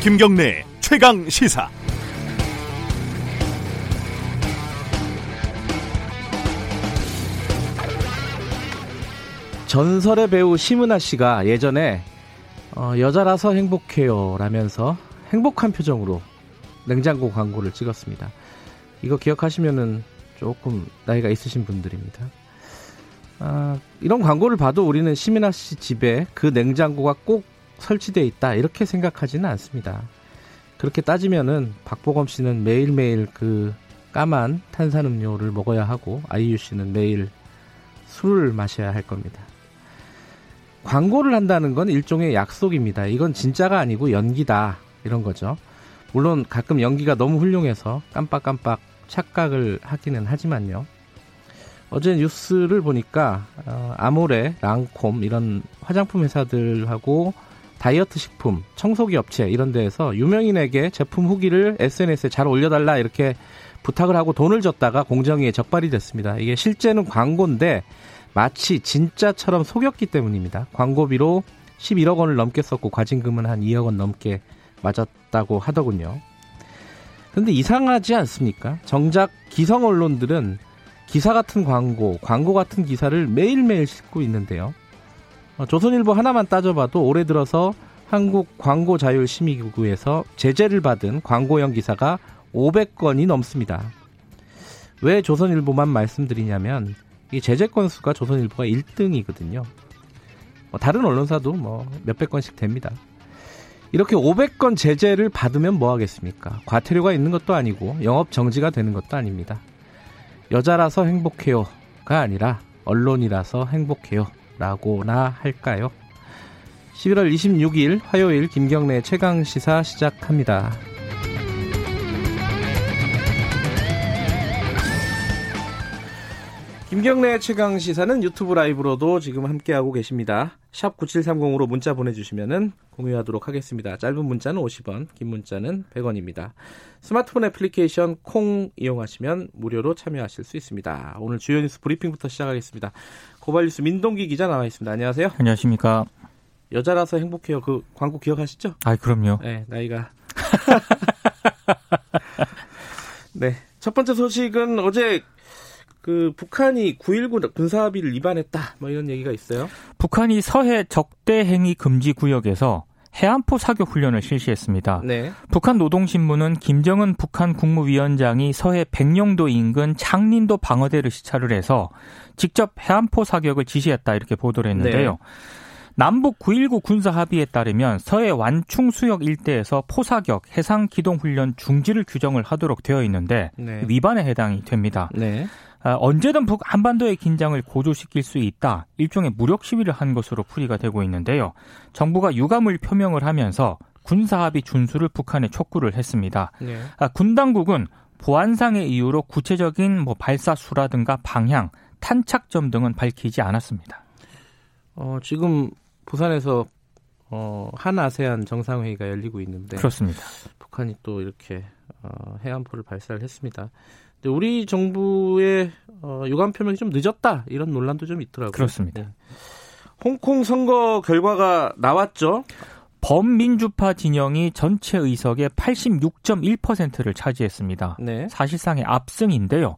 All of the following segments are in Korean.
김경래 최강 시사. 전설의 배우 심은하 씨가 예전에 어, 여자라서 행복해요 라면서 행복한 표정으로 냉장고 광고를 찍었습니다. 이거 기억하시면은 조금 나이가 있으신 분들입니다. 아, 이런 광고를 봐도 우리는 심은하 씨 집에 그 냉장고가 꼭 설치되어 있다 이렇게 생각하지는 않습니다. 그렇게 따지면은 박보검 씨는 매일매일 그 까만 탄산음료를 먹어야 하고 아이유 씨는 매일 술을 마셔야 할 겁니다. 광고를 한다는 건 일종의 약속입니다. 이건 진짜가 아니고 연기다. 이런 거죠. 물론 가끔 연기가 너무 훌륭해서 깜빡깜빡 착각을 하기는 하지만요. 어제 뉴스를 보니까 어, 아모레, 랑콤 이런 화장품 회사들하고 다이어트 식품, 청소기 업체 이런 데에서 유명인에게 제품 후기를 SNS에 잘 올려달라 이렇게 부탁을 하고 돈을 줬다가 공정위에 적발이 됐습니다. 이게 실제는 광고인데 마치 진짜처럼 속였기 때문입니다. 광고비로 11억 원을 넘게 썼고 과징금은 한 2억 원 넘게 맞았다고 하더군요. 근데 이상하지 않습니까? 정작 기성 언론들은 기사 같은 광고, 광고 같은 기사를 매일매일 싣고 있는데요. 어, 조선일보 하나만 따져봐도 올해 들어서 한국 광고자율심의기구에서 제재를 받은 광고형 기사가 500건이 넘습니다. 왜 조선일보만 말씀드리냐면 이 제재 건수가 조선일보가 1등이거든요. 뭐 다른 언론사도 뭐 몇백 건씩 됩니다. 이렇게 500건 제재를 받으면 뭐 하겠습니까? 과태료가 있는 것도 아니고 영업 정지가 되는 것도 아닙니다. 여자라서 행복해요가 아니라 언론이라서 행복해요 라고나 할까요? 11월 26일 화요일 김경래 최강 시사 시작합니다. 김경래 최강 시사는 유튜브 라이브로도 지금 함께하고 계십니다. 샵 9730으로 문자 보내주시면 공유하도록 하겠습니다. 짧은 문자는 50원, 긴 문자는 100원입니다. 스마트폰 애플리케이션 콩 이용하시면 무료로 참여하실 수 있습니다. 오늘 주요 뉴스 브리핑부터 시작하겠습니다. 고발뉴스 민동기 기자 나와 있습니다. 안녕하세요. 안녕하십니까. 여자라서 행복해요. 그 광고 기억하시죠? 아, 그럼요. 네, 나이가. 네. 첫 번째 소식은 어제 그 북한이 9.19 군사합의를 위반했다. 뭐 이런 얘기가 있어요. 북한이 서해 적대 행위 금지 구역에서 해안포 사격 훈련을 실시했습니다. 네. 북한 노동신문은 김정은 북한 국무위원장이 서해 백령도 인근 창린도 방어대를 시찰을 해서 직접 해안포 사격을 지시했다 이렇게 보도를 했는데요. 네. 남북 9.19 군사 합의에 따르면 서해 완충 수역 일대에서 포사격, 해상 기동 훈련 중지를 규정을 하도록 되어 있는데 네. 위반에 해당이 됩니다. 네. 아, 언제든 북 한반도의 긴장을 고조시킬 수 있다. 일종의 무력 시위를 한 것으로 풀이가 되고 있는데요. 정부가 유감을 표명을 하면서 군사합의 준수를 북한에 촉구를 했습니다. 네. 아, 군 당국은 보안상의 이유로 구체적인 뭐 발사 수라든가 방향, 탄착점 등은 밝히지 않았습니다. 어, 지금 부산에서 어, 한 아세안 정상회의가 열리고 있는데 그렇습니다. 북한이 또 이렇게 어, 해안포를 발사를 했습니다. 우리 정부의 어, 유감 표명이 좀 늦었다 이런 논란도 좀 있더라고요. 그렇습니다. 네. 홍콩 선거 결과가 나왔죠. 범민주파 진영이 전체 의석의 86.1%를 차지했습니다. 네. 사실상의 압승인데요.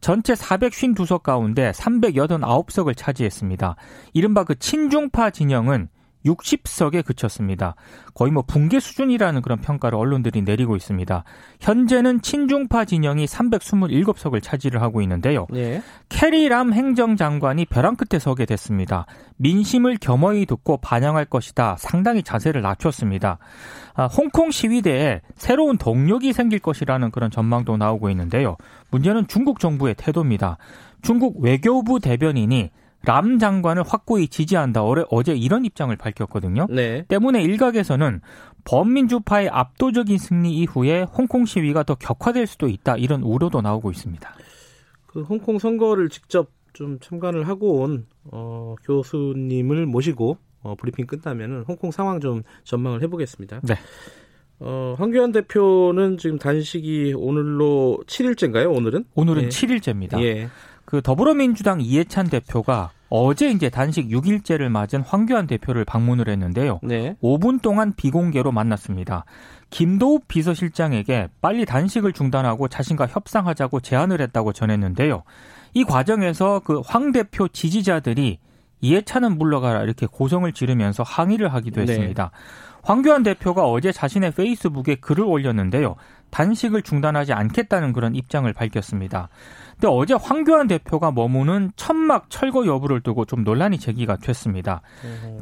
전체 452석 가운데 389석을 차지했습니다. 이른바 그 친중파 진영은 60석에 그쳤습니다. 거의 뭐 붕괴 수준이라는 그런 평가를 언론들이 내리고 있습니다. 현재는 친중파 진영이 327석을 차지를 하고 있는데요. 네. 캐리람 행정장관이 벼랑 끝에 서게 됐습니다. 민심을 겸허히 듣고 반영할 것이다. 상당히 자세를 낮췄습니다. 아, 홍콩 시위대에 새로운 동력이 생길 것이라는 그런 전망도 나오고 있는데요. 문제는 중국 정부의 태도입니다. 중국 외교부 대변인이 람 장관을 확고히 지지한다. 어제 이런 입장을 밝혔거든요. 네. 때문에 일각에서는 범민주파의 압도적인 승리 이후에 홍콩 시위가 더 격화될 수도 있다. 이런 우려도 나오고 있습니다. 그 홍콩 선거를 직접 좀 참관을 하고 온 어, 교수님을 모시고 어, 브리핑 끝나면은 홍콩 상황 좀 전망을 해보겠습니다. 네. 어, 황교안 대표는 지금 단식이 오늘로 7일째인가요? 오늘은? 오늘은 예. 7일째입니다. 예. 그 더불어민주당 이해찬 대표가 어제 이제 단식 6일째를 맞은 황교안 대표를 방문을 했는데요. 네. 5분 동안 비공개로 만났습니다. 김도욱 비서실장에게 빨리 단식을 중단하고 자신과 협상하자고 제안을 했다고 전했는데요. 이 과정에서 그 황 대표 지지자들이 이해차는 물러가라 이렇게 고성을 지르면서 항의를 하기도 네. 했습니다. 황교안 대표가 어제 자신의 페이스북에 글을 올렸는데요. 단식을 중단하지 않겠다는 그런 입장을 밝혔습니다. 근데 어제 황교안 대표가 머무는 천막 철거 여부를 두고 좀 논란이 제기가 됐습니다.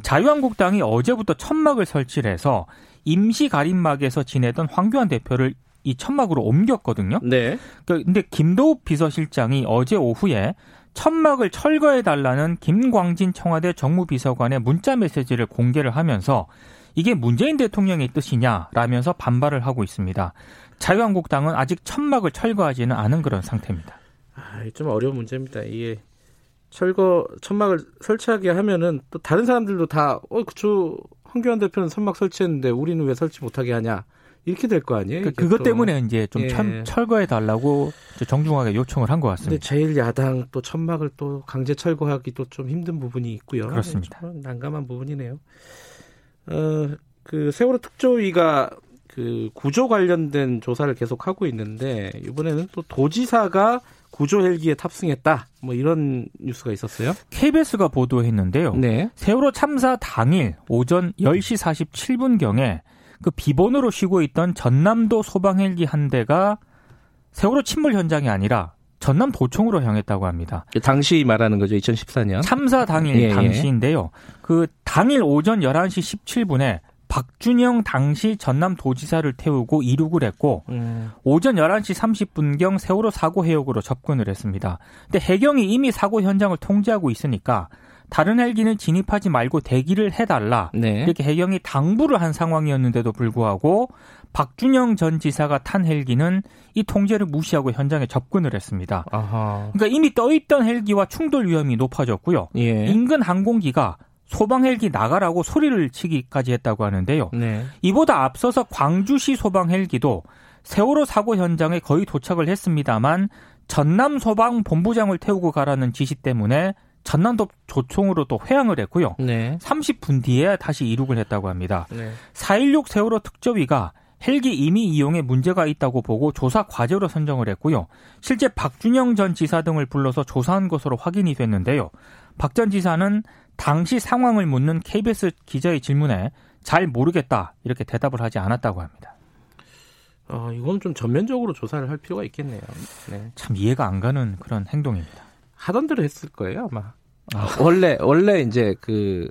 자유한국당이 어제부터 천막을 설치를 해서 임시 가림막에서 지내던 황교안 대표를 이 천막으로 옮겼거든요. 네. 그, 근데 김도욱 비서실장이 어제 오후에 천막을 철거해 달라는 김광진 청와대 정무비서관의 문자 메시지를 공개를 하면서 이게 문재인 대통령의 뜻이냐라면서 반발을 하고 있습니다. 자유한국당은 아직 천막을 철거하지는 않은 그런 상태입니다. 아, 좀 어려운 문제입니다. 이게 철거 천막을 설치하게 하면은 또 다른 사람들도 다 어, 그쵸 황교안 대표는 천막 설치했는데 우리는 왜 설치 못하게 하냐 이렇게 될 거 아니에요? 그러니까 그것 때문에 이제 좀 예. 철거해 달라고 정중하게 요청을 한 것 같습니다. 근데 제일 야당 또 천막을 또 강제 철거하기도 좀 힘든 부분이 있고요. 그렇습니다. 난감한 부분이네요. 어, 그 세월호 특조위가 그 구조 관련된 조사를 계속 하고 있는데 이번에는 또 도지사가 구조 헬기에 탑승했다. 뭐 이런 뉴스가 있었어요. KBS가 보도했는데요. 네. 세월호 참사 당일 오전 10시 47분경에 그 비번으로 쉬고 있던 전남도 소방 헬기 한 대가 세월호 침몰 현장이 아니라 전남 도청으로 향했다고 합니다. 그 당시 말하는 거죠, 2014년. 참사 당일 예, 예. 당시인데요. 예. 그 당일 오전 11시 17분에 박준영 당시 전남 도지사를 태우고 이륙을 했고 음. 오전 11시 30분경 세월호 사고 해역으로 접근을 했습니다. 근데 해경이 이미 사고 현장을 통제하고 있으니까 다른 헬기는 진입하지 말고 대기를 해달라 네. 이렇게 해경이 당부를 한 상황이었는데도 불구하고 박준영 전 지사가 탄 헬기는 이 통제를 무시하고 현장에 접근을 했습니다. 아하. 그러니까 이미 떠 있던 헬기와 충돌 위험이 높아졌고요. 예. 인근 항공기가 소방 헬기 나가라고 소리를 치기까지 했다고 하는데요. 네. 이보다 앞서서 광주시 소방 헬기도 세월호 사고 현장에 거의 도착을 했습니다만 전남 소방 본부장을 태우고 가라는 지시 때문에 전남도 조총으로 또 회항을 했고요. 네. 30분 뒤에 다시 이륙을 했다고 합니다. 네. 4.16 세월호 특조위가 헬기 임의 이용에 문제가 있다고 보고 조사 과제로 선정을 했고요. 실제 박준영 전 지사 등을 불러서 조사한 것으로 확인이 됐는데요. 박 전 지사는 당시 상황을 묻는 KBS 기자의 질문에 잘 모르겠다 이렇게 대답을 하지 않았다고 합니다. 어, 이건 좀 전면적으로 조사를 할 필요가 있겠네요. 네. 참 이해가 안 가는 그런 행동입니다. 하던 대로 했을 거예요 아마. 아. 원래 원래 이제 그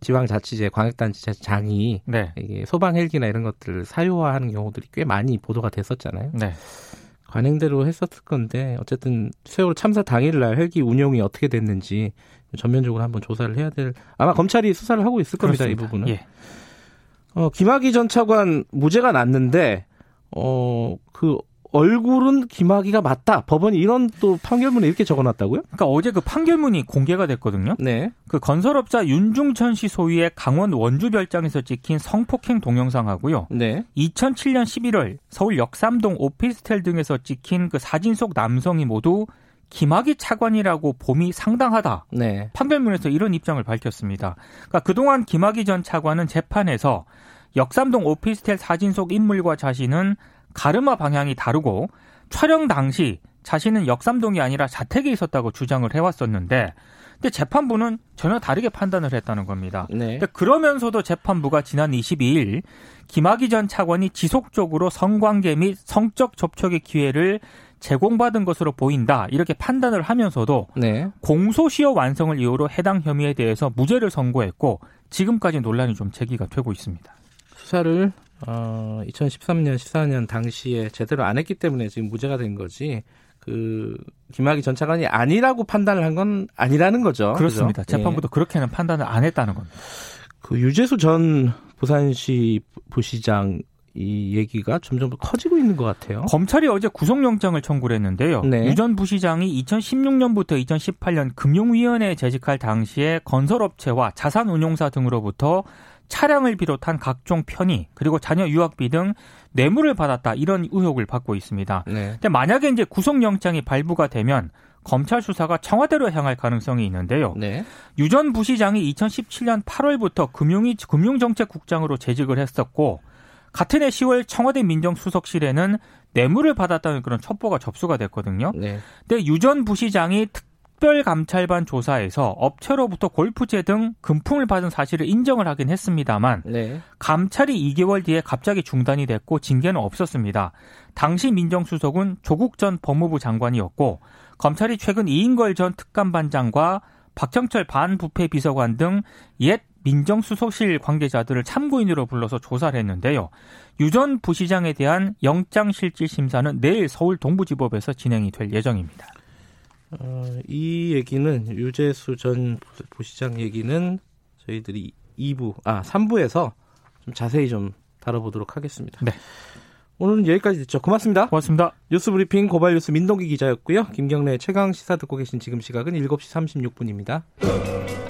지방자치제 광역단체장이 네. 이게 소방 헬기나 이런 것들을 사유화하는 경우들이 꽤 많이 보도가 됐었잖아요. 네. 관행대로 했었을 건데 어쨌든 세월호 참사 당일날 헬기 운용이 어떻게 됐는지 전면적으로 한번 조사를 해야 될 아마 검찰이 수사를 하고 있을 겁니다 그렇습니다. 이 부분은. 예. 어, 김학의 전 차관 무죄가 났는데 어 그 얼굴은 김학의가 맞다. 법원이 이런 또 판결문에 이렇게 적어놨다고요? 그러니까 어제 그 판결문이 공개가 됐거든요. 네. 그 건설업자 윤중천 씨 소유의 강원 원주 별장에서 찍힌 성폭행 동영상하고요. 네. 2007년 11월 서울 역삼동 오피스텔 등에서 찍힌 그 사진 속 남성이 모두 김학의 차관이라고 봄이 상당하다. 네. 판결문에서 이런 입장을 밝혔습니다. 그러니까 그동안 김학의 전 차관은 재판에서 역삼동 오피스텔 사진 속 인물과 자신은 가르마 방향이 다르고 촬영 당시 자신은 역삼동이 아니라 자택에 있었다고 주장을 해왔었는데 근데 재판부는 전혀 다르게 판단을 했다는 겁니다. 네. 그러면서도 재판부가 지난 22일 김학의 전 차관이 지속적으로 성관계 및 성적 접촉의 기회를 제공받은 것으로 보인다 이렇게 판단을 하면서도 네. 공소시효 완성을 이유로 해당 혐의에 대해서 무죄를 선고했고 지금까지 논란이 좀 제기가 되고 있습니다. 수사를 어, 2013년, 14년 당시에 제대로 안 했기 때문에 지금 무죄가 된 거지. 그 김학의 전 차관이 아니라고 판단을 한 건 아니라는 거죠. 그렇습니다. 그죠? 재판부도 예. 그렇게는 판단을 안 했다는 겁니다. 그 유재수 전 부산시 부시장 이 얘기가 점점 커지고 있는 것 같아요. 검찰이 어제 구속영장을 청구를 했는데요. 네. 유전 부시장이 2016년부터 2018년 금융위원회에 재직할 당시에 건설업체와 자산운용사 등으로부터 차량을 비롯한 각종 편의 그리고 자녀 유학비 등 뇌물을 받았다 이런 의혹을 받고 있습니다. 네. 근데 만약에 이제 구속영장이 발부가 되면 검찰 수사가 청와대로 향할 가능성이 있는데요. 네. 유전 부시장이 2017년 8월부터 금융이 금융정책국장으로 재직을 했었고 같은 해 10월 청와대 민정수석실에는 뇌물을 받았다는 그런 첩보가 접수가 됐거든요. 네. 근데 유 전 부시장이 특별감찰반 조사에서 업체로부터 골프채 등 금품을 받은 사실을 인정을 하긴 했습니다만 네. 감찰이 2개월 뒤에 갑자기 중단이 됐고 징계는 없었습니다. 당시 민정수석은 조국 전 법무부 장관이었고 검찰이 최근 이인걸 전 특감반장과 박정철 반부패 비서관 등 옛 민정수석실 관계자들을 참고인으로 불러서 조사를 했는데요. 유 전 부시장에 대한 영장실질심사는 내일 서울 동부지법에서 진행이 될 예정입니다. 어, 이 얘기는 유재수 전 부시장 얘기는 저희들이 2부, 아, 3부에서 좀 자세히 좀 다뤄보도록 하겠습니다. 네. 오늘은 여기까지 듣죠. 고맙습니다. 고맙습니다. 뉴스 브리핑 고발 뉴스 민동기 기자였고요. 김경래 최강 시사 듣고 계신 지금 시각은 7시 36분입니다.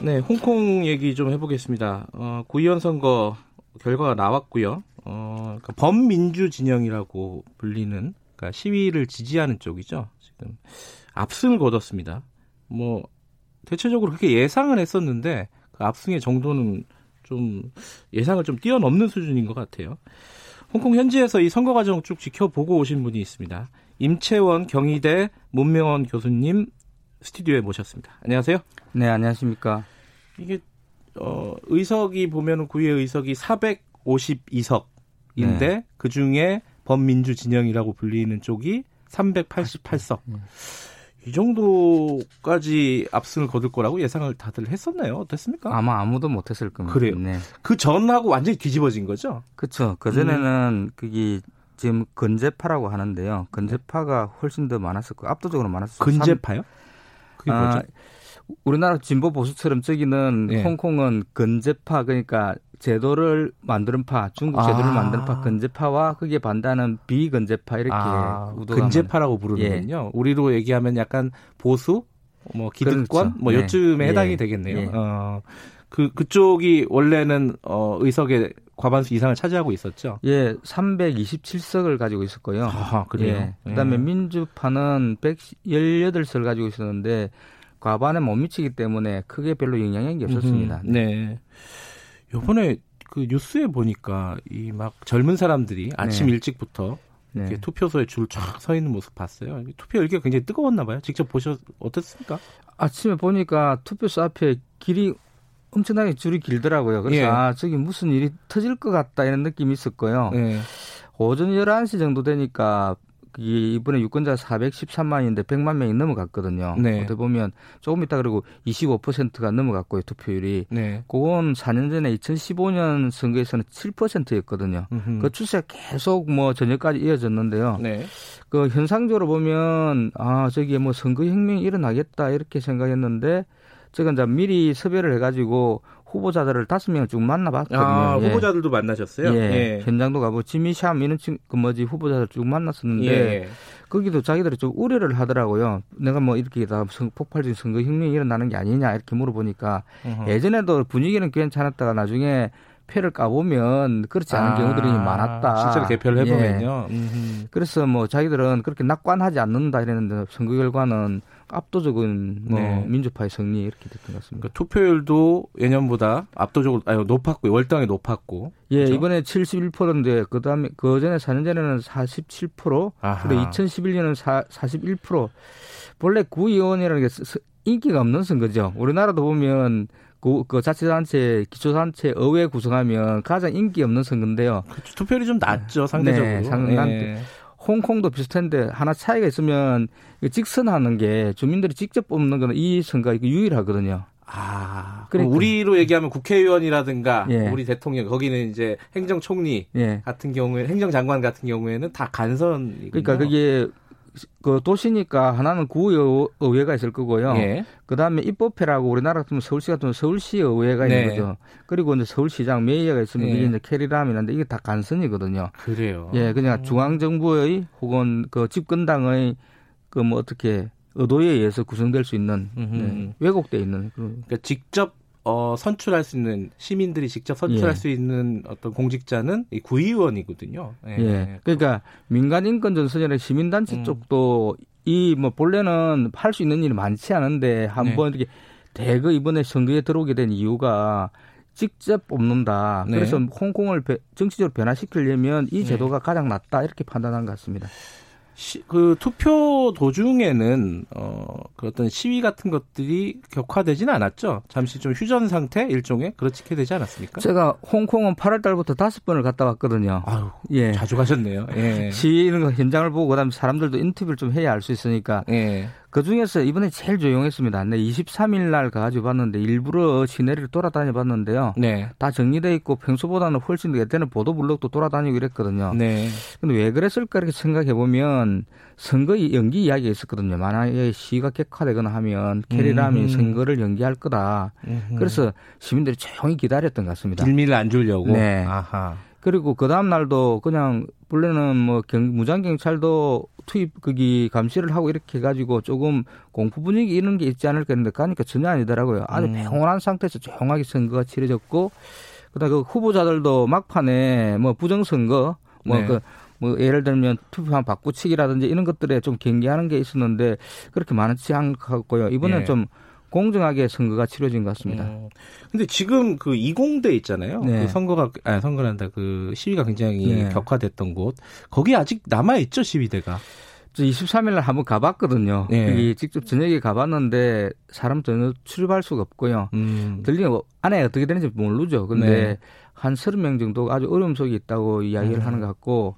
네, 홍콩 얘기 좀 해보겠습니다. 어, 구의원 선거 결과가 나왔고요. 어, 그러니까 범민주 진영이라고 불리는 그러니까 시위를 지지하는 쪽이죠. 지금 압승을 거뒀습니다. 뭐 대체적으로 그렇게 예상을 했었는데 그 압승의 정도는 좀 예상을 좀 뛰어넘는 수준인 것 같아요. 홍콩 현지에서 이 선거 과정 쭉 지켜보고 오신 분이 있습니다. 임채원 경희대 문명원 교수님 스튜디오에 모셨습니다. 안녕하세요. 네, 안녕하십니까. 이게 어 의석이 보면은 구의 의석이 452석인데 네. 그 중에 범민주 진영이라고 불리는 쪽이 388석. 네. 이 정도까지 압승을 거둘 거라고 예상을 다들 했었나요? 어땠습니까? 아마 아무도 못했을 겁니다. 그래요. 네. 그 전하고 완전히 뒤집어진 거죠? 그렇죠. 그 전에는 음. 그게 지금 건재파라고 하는데요. 건재파가 훨씬 더 많았을 거, 압도적으로 많았을 거예요. 건재파요? 그게 뭐죠? 아, 우리나라 진보 보수처럼 저기는 예. 홍콩은 건재파 그러니까 제도를 만드는 파, 중국 제도를 아. 만드는 파, 건재파와 그게 반대하는 비건재파 이렇게 아, 건재파라고 부르는군요. 예. 우리로 얘기하면 약간 보수, 뭐 기득권, 그렇죠. 뭐 네. 요쯤에 예. 해당이 되겠네요. 예. 어, 그 그쪽이 원래는 어, 의석의 과반수 이상을 차지하고 있었죠. 예, 327석을 가지고 있었고요. 아, 그래요. 예. 그다음에 예. 민주파는 118석을 가지고 있었는데 과반에 못 미치기 때문에 크게 별로 영향이 없었습니다. 음, 네. 요번에 그 뉴스에 보니까 이 막 젊은 사람들이 아침 네. 일찍부터 네. 투표소에 줄 쫙 서 있는 모습 봤어요. 투표 열기가 굉장히 뜨거웠나 봐요. 직접 보셨 어땠습니까? 아침에 보니까 투표소 앞에 길이 엄청나게 줄이 길더라고요. 그래서 예. 아 저기 무슨 일이 터질 것 같다 이런 느낌이 있었고요. 예. 오전 11시 정도 되니까 이번에 유권자 413만인데 100만 명이 넘어갔거든요. 네. 어떻게 보면 조금 있다 그리고 25%가 넘어갔고요 투표율이. 네. 그건 4년 전에 2015년 선거에서는 7%였거든요. 음흠. 그 추세가 계속 뭐 저녁까지 이어졌는데요. 네. 그 현상적으로 보면 아 저기 뭐 선거 혁명이 일어나겠다 이렇게 생각했는데 제가 이제 미리 섭외를 해가지고 후보자들을 다섯 명을 쭉 만나봤거든요. 아, 예. 후보자들도 만나셨어요? 예. 예. 현장도 가고 지미샴 이런 친, 그 뭐지 후보자들 쭉 만났었는데 예. 거기도 자기들이 좀 우려를 하더라고요. 내가 뭐 이렇게 다 폭발적인 선거 혁명이 일어나는 게 아니냐 이렇게 물어보니까 어허. 예전에도 분위기는 괜찮았다가 나중에 표를 까보면 그렇지 않은 아, 경우들이 많았다. 실제로 개표를 해보면요. 예. 그래서 뭐 자기들은 그렇게 낙관하지 않는다 이랬는데 선거 결과는 압도적인 뭐 네. 민주파의 승리 이렇게 됐던 것 같습니다. 그러니까 투표율도 예년보다 압도적으로 아니 높았고 월등하게 높았고. 예, 그렇죠? 이번에 71%인데 그다음에 그 전에 4년 전에는 47%, 그리고 2011년은 4, 41%. 원래 구의원이라는 게 인기가 없는 선거죠. 우리나라도 보면 그, 그 자치단체, 기초단체, 의회 구성하면 가장 인기 없는 선거인데요. 그렇죠. 투표율이 좀 낮죠, 상대적으로. 네, 상당, 네. 홍콩도 비슷한데 하나 차이가 있으면 직선하는 게 주민들이 직접 뽑는 거는 이 선거가 유일하거든요. 아, 그러니까. 우리로 얘기하면 국회의원이라든가 예. 우리 대통령 거기는 이제 행정총리 예. 같은 경우에 행정장관 같은 경우에는 다 간선. 그러니까 그게 그 도시니까 하나는 구의회가 있을 거고요. 예. 그 다음에 입법회라고 우리나라 같으면 서울시 같으면 서울시 의회가 네. 있는 거죠. 그리고 이제 서울시장 메이어가 있으면 네. 이게 이제 캐리람이란데 이게 다 간선이거든요. 그래요. 예, 그냥 중앙 정부의 혹은 그 집권당의 그 뭐 어떻게 의도에 의해서 구성될 수 있는 네, 왜곡돼 있는 그러니까 직접 어, 선출할 수 있는 시민들이 직접 선출할 예. 수 있는 어떤 공직자는 이 구의원이거든요. 예. 예. 그러니까 민간 인권 전선이나 시민단체 음. 쪽도 이 뭐 본래는 할 수 있는 일이 많지 않은데 한번 네. 이렇게 대거 이번에 선거에 들어오게 된 이유가 직접 뽑는다. 네. 그래서 홍콩을 정치적으로 변화시키려면 이 네. 제도가 네. 가장 낫다 이렇게 판단한 것 같습니다. 시, 그 투표 도중에는 어, 그 어떤 시위 같은 것들이 격화되지는 않았죠. 잠시 좀 휴전 상태 일종의 그렇게 되지 않았습니까? 제가 홍콩은 8월 달부터 다섯 번을 갔다 왔거든요. 아유, 예. 자주 가셨네요. 예. 시위는 현장을 보고 그다음에 사람들도 인터뷰를 좀 해야 알 수 있으니까 예. 그 중에서 이번에 제일 조용했습니다. 네, 23일 날 가가지고 봤는데 일부러 시내를 돌아다녀 봤는데요. 네. 다 정리돼 있고 평소보다는 훨씬 그때는 보도 블록도 돌아다니고 이랬거든요. 네. 근데 왜 그랬을까 이렇게 생각해 보면 선거 연기 이야기가 있었거든요. 만약에 시가 객화되거나 하면 캐리람이 음. 선거를 연기할 거다. 음흠. 그래서 시민들이 조용히 기다렸던 것 같습니다. 길미를 안 주려고. 네. 아하. 그리고 그 다음 날도 그냥 본래는 뭐 경, 무장 경찰도 투입 거기 감시를 하고 이렇게 해가지고 조금 공포 분위기 이런 게 있지 않을까 했는데 가니까 전혀 아니더라고요. 아주 음. 평온한 상태에서 조용하게 선거가 치러졌고 그다음 그 후보자들도 막판에 뭐 부정선거 뭐그 네. 그뭐 예를 들면 투표한 바꾸치기라든지 이런 것들에 좀 경계하는 게 있었는데 그렇게 많지 않고요. 이번에는 예. 좀 공정하게 선거가 치러진 것 같습니다. 음. 근데 지금 그 이공대 있잖아요. 네. 그 선거가 아 선거란다. 그 시위가 굉장히 네. 격화됐던 곳. 거기 아직 남아 있죠, 시위대가. 저 23일 날 한번 가봤거든요. 네. 직접 저녁에 가봤는데 사람 전혀 출입할 수가 없고요. 음. 들리는 뭐 안에 어떻게 되는지 모르죠. 근데 네. 한 30명 정도가 아주 어려움 속에 있다고 이야기를 음. 하는 것 같고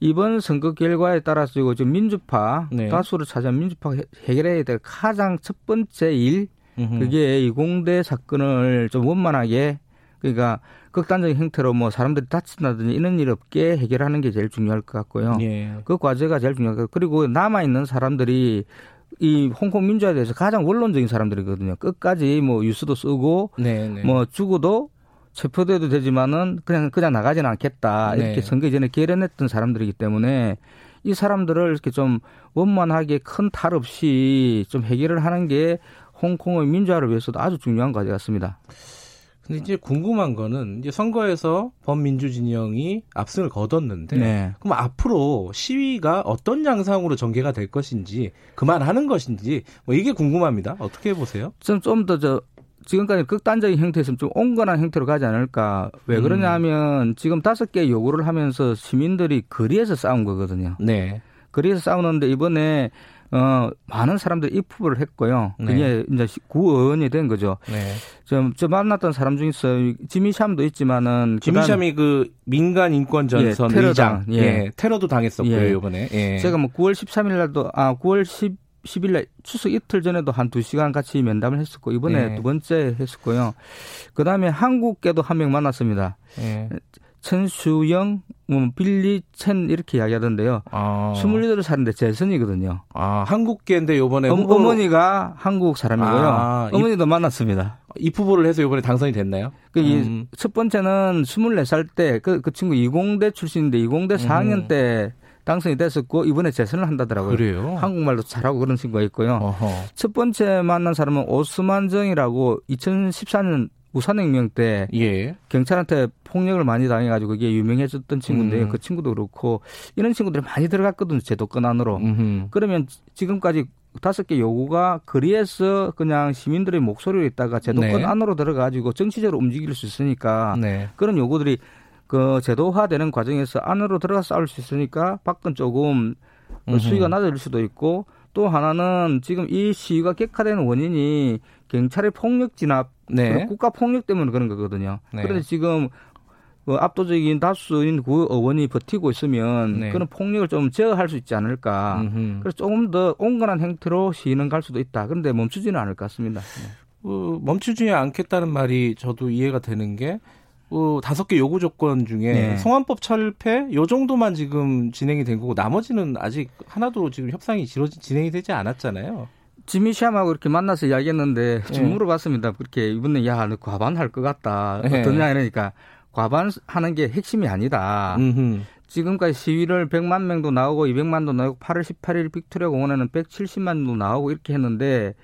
이번 선거 결과에 따라서 지금 민주파 네. 다수를 차지한 민주파가 해결해야 될 가장 첫 번째 일 음흠. 그게 이공대 사건을 좀 원만하게 그러니까 극단적인 형태로 뭐 사람들이 다친다든지 이런 일 없게 해결하는 게 제일 중요할 것 같고요. 예. 그 과제가 제일 중요할 것 같고 그리고 남아 있는 사람들이 이 홍콩 민주화에 대해서 가장 원론적인 사람들이거든요. 끝까지 뭐 뉴스도 쓰고 네네. 네. 뭐 죽어도 체포돼도 되지만은 그냥 그냥 나가지는 않겠다 이렇게 네. 선거 전에 결연했던 사람들이기 때문에 이 사람들을 이렇게 좀 원만하게 큰 탈 없이 좀 해결을 하는 게 홍콩의 민주화를 위해서도 아주 중요한 과제 같습니다. 근데 이제 궁금한 거는 이제 선거에서 범민주 진영이 압승을 거뒀는데 네. 그럼 앞으로 시위가 어떤 양상으로 전개가 될 것인지 그만하는 것인지 뭐 이게 궁금합니다. 어떻게 보세요? 좀좀더저 지금까지 극단적인 형태에서 좀 온건한 형태로 가지 않을까. 왜 음. 그러냐면 지금 다섯 개 요구를 하면서 시민들이 거리에서 싸운 거거든요. 네. 거리에서 싸우는데 이번에 어, 많은 사람들이 입후보를 했고요. 네. 그게 이제 구의원이 된 거죠. 네. 저, 저 만났던 사람 중에서 지미샴도 있지만은 지미샴이 그 민간 인권 전선 예, 의장, 예. 예. 테러도 당했었고요 예. 이번에. 예. 제가 뭐 9월 13일 날도 아 9월 10 10일 날 추석 이틀 전에도 한 2시간 같이 면담을 했었고 이번에 네. 두 번째 했었고요. 그다음에 한국계도 한 명 만났습니다. 네. 천수영, 뭐 빌리 첸 이렇게 이야기하던데요. 아. 28살인데 재선이거든요. 아, 한국계인데 요번에 음, 어머니가 한국 사람이고요. 아, 어머니도 이, 만났습니다. 입후보를 해서 요번에 당선이 됐나요? 그 음. 첫 번째는 24살 때그 그 친구 이공대 출신인데 이공대 4학년 음. 때 당선이 됐었고 이번에 재선을 한다더라고요. 그래요? 한국말도 잘하고 그런 친구가 있고요. 어허. 첫 번째 만난 사람은 오스만 정이라고 2014년 우산혁명 때 예. 경찰한테 폭력을 많이 당해가지고 그게 유명해졌던 친구인데 음. 그 친구도 그렇고 이런 친구들이 많이 들어갔거든요 제도권 안으로. 음흠. 그러면 지금까지 다섯 개 요구가 거리에서 그냥 시민들의 목소리로 있다가 제도권 네. 안으로 들어가지고 정치적으로 움직일 수 있으니까 네. 그런 요구들이 그 제도화되는 과정에서 안으로 들어가 싸울 수 있으니까 밖은 조금 그 수위가 낮아질 수도 있고 또 하나는 지금 이 시위가 객화되는 원인이 경찰의 폭력 진압, 네. 국가 폭력 때문에 그런 거거든요. 네. 그런데 지금 그 압도적인 다수인 구 의원이 버티고 있으면 네. 그런 폭력을 좀 제어할 수 있지 않을까. 음흠. 그래서 조금 더 온건한 형태로 시위는 갈 수도 있다. 그런데 멈추지는 않을 것 같습니다. 네. 어, 멈추지 않겠다는 말이 저도 이해가 되는 게 어, 다섯 개 요구 조건 중에 네. 송환법 철폐 요 정도만 지금 진행이 된 거고 나머지는 아직 하나도 지금 협상이 진행이 되지 않았잖아요. 지미 샴하고 이렇게 만나서 이야기했는데 좀 네. 물어봤습니다. 그렇게 이번에 야, 너 과반할 것 같다. 네. 어떠냐 이러니까 과반하는 게 핵심이 아니다. 음흠. 지금까지 시위를 100만 명도 나오고 200만도 나오고 8월 18일 빅토리아 공원에는 170만도 나오고 이렇게 했는데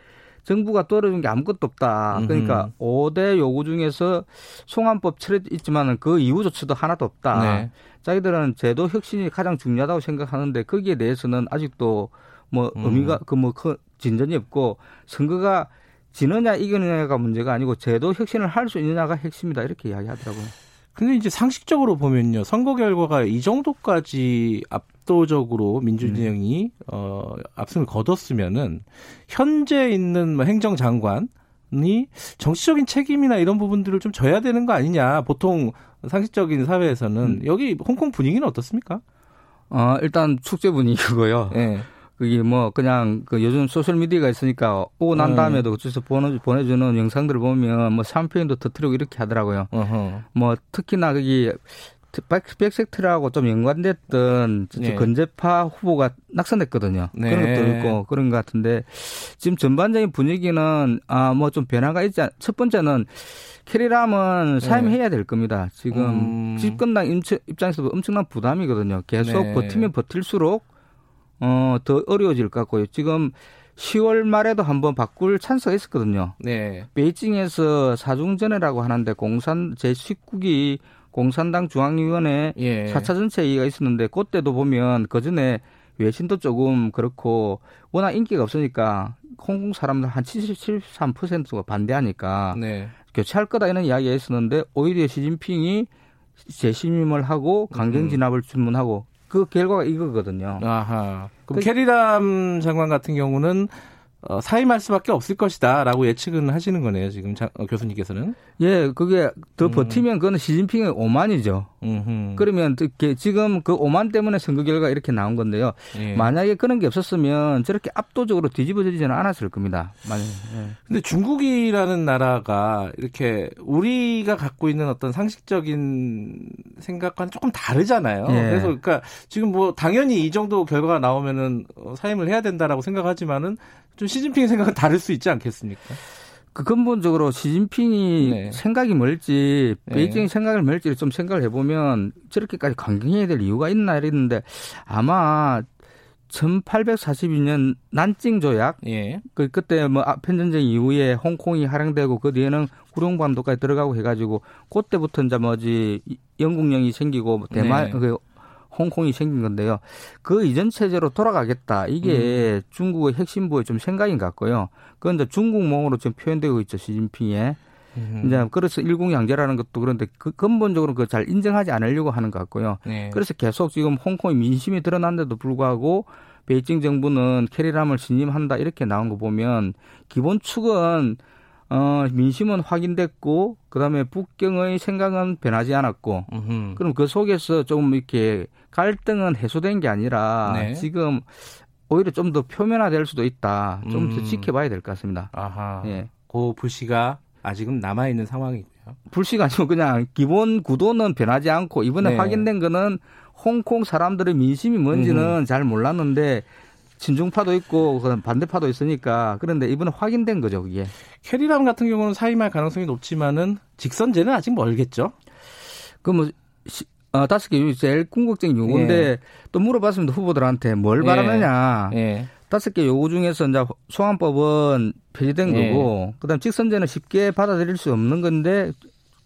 정부가 떨어진 게 아무것도 없다. 그러니까. 5대 요구 중에서 송환법 철회 있지만은 그 이후 조치도 하나도 없다. 네. 자기들은 제도 혁신이 가장 중요하다고 생각하는데 거기에 대해서는 아직도 뭐 음. 의미가 그 뭐 진전이 없고 선거가 지느냐 이기느냐가 문제가 아니고 제도 혁신을 할 수 있느냐가 핵심이다 이렇게 이야기하더라고요. 근데 이제 상식적으로 보면요. 선거 결과가 이 정도까지 압도적으로 민주진영이 음. 어 압승을 거뒀으면은 현재 있는 뭐 행정장관 이 정치적인 책임이나 이런 부분들을 좀 져야 되는 거 아니냐. 보통 상식적인 사회에서는 음. 여기 홍콩 분위기는 어떻습니까? 어, 일단 축제 분위기고요. 네. 그게 뭐 그냥 그 요즘 소셜 미디어가 있으니까 오고 난 네. 다음에도 그쪽에서 보내, 보내주는 영상들을 보면 뭐 샴페인도 터트리고 이렇게 하더라고요. 어허. 뭐 특히나 거기 백색트라고 좀 연관됐던 네. 건재파 후보가 낙선했거든요. 네. 그런 것도 있고 그런 것 같은데 지금 전반적인 분위기는 아 뭐 좀 변화가 있지 않, 첫 번째는 캐리람은 사임해야 될 겁니다. 지금 음. 집권당 입장에서 엄청난 부담이거든요. 계속 네. 버티면 버틸수록 어, 더 어려워질 것 같고요. 지금 10월 말에도 한번 바꿀 찬스가 있었거든요. 네. 베이징에서 사중전회라고 하는데 공산 제19기 공산당 중앙위원회 예. 4차 전체 회의가 있었는데 그때도 보면 그 전에 외신도 조금 그렇고 워낙 인기가 없으니까 홍콩 사람들 한 73%가 반대하니까 네. 교체할 거다 이런 이야기가 있었는데 오히려 시진핑이 재심임을 하고 강경 진압을 주문하고 그 결과가 이거거든요. 아하. 그럼 그, 캐리람 장관 같은 경우는 어, 사임할 수밖에 없을 것이다라고 예측은 하시는 거네요. 지금 장, 어, 교수님께서는. 예, 그게 더 음. 버티면 그거는 시진핑의 오만이죠. 음흠. 그러면 지금 그 오만 때문에 선거 결과 이렇게 나온 건데요. 예. 만약에 그런 게 없었으면 저렇게 압도적으로 뒤집어지지는 않았을 겁니다. 만약에. 예. 근데 중국이라는 나라가 이렇게 우리가 갖고 있는 어떤 상식적인 생각과는 조금 다르잖아요. 예. 그래서 그러니까 지금 뭐 당연히 이 정도 결과가 나오면은 어, 사임을 해야 된다라고 생각하지만은 좀 시진핑의 생각은 다를 수 있지 않겠습니까? 그 근본적으로 시진핑이 네. 생각이 멀지 네. 베이징이 네. 생각을 멀지 좀 생각을 해보면 저렇게까지 강경해야 될 이유가 있나 이랬는데 아마 1842년 난징 조약 예. 그 그때 뭐 아편 전쟁 이후에 홍콩이 할양되고 그 뒤에는 구룡반도까지 들어가고 해가지고 그때부터 이제 뭐지 영국령이 생기고 뭐 대만 네. 그 홍콩이 생긴 건데요. 그 이전 체제로 돌아가겠다. 이게 음. 중국의 핵심부의 좀 생각인 것 같고요. 그건 이제 중국몽으로 지금 표현되고 있죠. 시진핑에. 음. 이제 그래서 일국양제라는 것도 그런데 그 근본적으로 그 잘 인정하지 않으려고 하는 것 같고요. 네. 그래서 계속 지금 홍콩의 민심이 드러난데도 불구하고 베이징 정부는 캐리람을 신임한다 이렇게 나온 거 보면 기본 축은 어, 민심은 확인됐고 그다음에 북경의 생각은 변하지 않았고 음흠. 그럼 그 속에서 좀 이렇게 갈등은 해소된 게 아니라 네. 지금 오히려 좀 더 표면화될 수도 있다. 좀더 음. 지켜봐야 될 것 같습니다. 아하. 예. 그 불씨가 아직은 남아 있는 상황이고요. 불씨가 아니고 그냥 기본 구도는 변하지 않고 이번에 네. 확인된 거는 홍콩 사람들의 민심이 뭔지는 음. 잘 몰랐는데 친중파도 있고 반대파도 있으니까 그런데 이번에 확인된 거죠 그게. 캐리람 같은 경우는 사임할 가능성이 높지만은 직선제는 아직 멀겠죠. 그뭐 어, 다섯 개 제일 궁극적인 요구인데 예. 또 물어봤습니다 후보들한테 뭘 예. 바라느냐. 예. 다섯 개 요구 중에서 이제 소환법은 폐지된 예. 거고 그다음 직선제는 쉽게 받아들일 수 없는 건데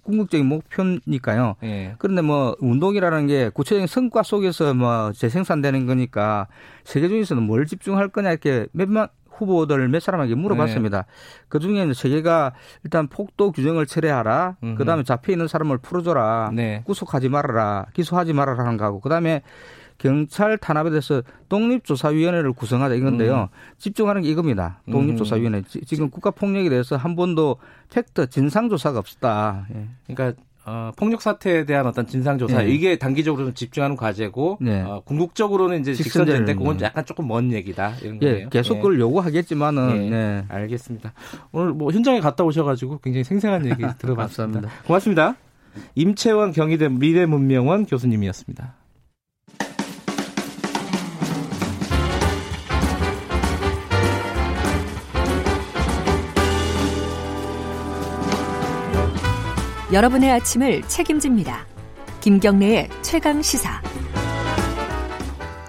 궁극적인 목표니까요. 예. 그런데 뭐 운동이라는 게 구체적인 성과 속에서 뭐 재생산되는 거니까 세계 중에서는 뭘 집중할 거냐 이렇게 몇만 후보들 몇 사람에게 물어봤습니다. 네. 그 중에 세계가 일단 폭도 규정을 철회하라. 그 다음에 잡혀 있는 사람을 풀어줘라. 네. 구속하지 말아라. 기소하지 말아라 하는 거하고. 그 다음에 경찰 탄압에 대해서 독립조사위원회를 구성하자 이건데요. 음. 집중하는 게 이겁니다. 독립조사위원회. 음. 지금 국가폭력에 대해서 한 번도 팩트 진상조사가 없었다. 예. 그러니까 어, 폭력 사태에 대한 어떤 진상 조사 네. 이게 단기적으로 좀 집중하는 과제고 네. 어, 궁극적으로는 이제 직선제인데 그건 약간 조금 먼 얘기다 이런 예, 거예요. 계속 예. 그걸 요구하겠지만은 예. 네. 알겠습니다. 오늘 뭐 현장에 갔다 오셔가지고 굉장히 생생한 얘기 들어봤습니다. 고맙습니다. 임채원 경희대 미래문명원 교수님이었습니다. 여러분의 아침을 책임집니다. 김경래의 최강 시사.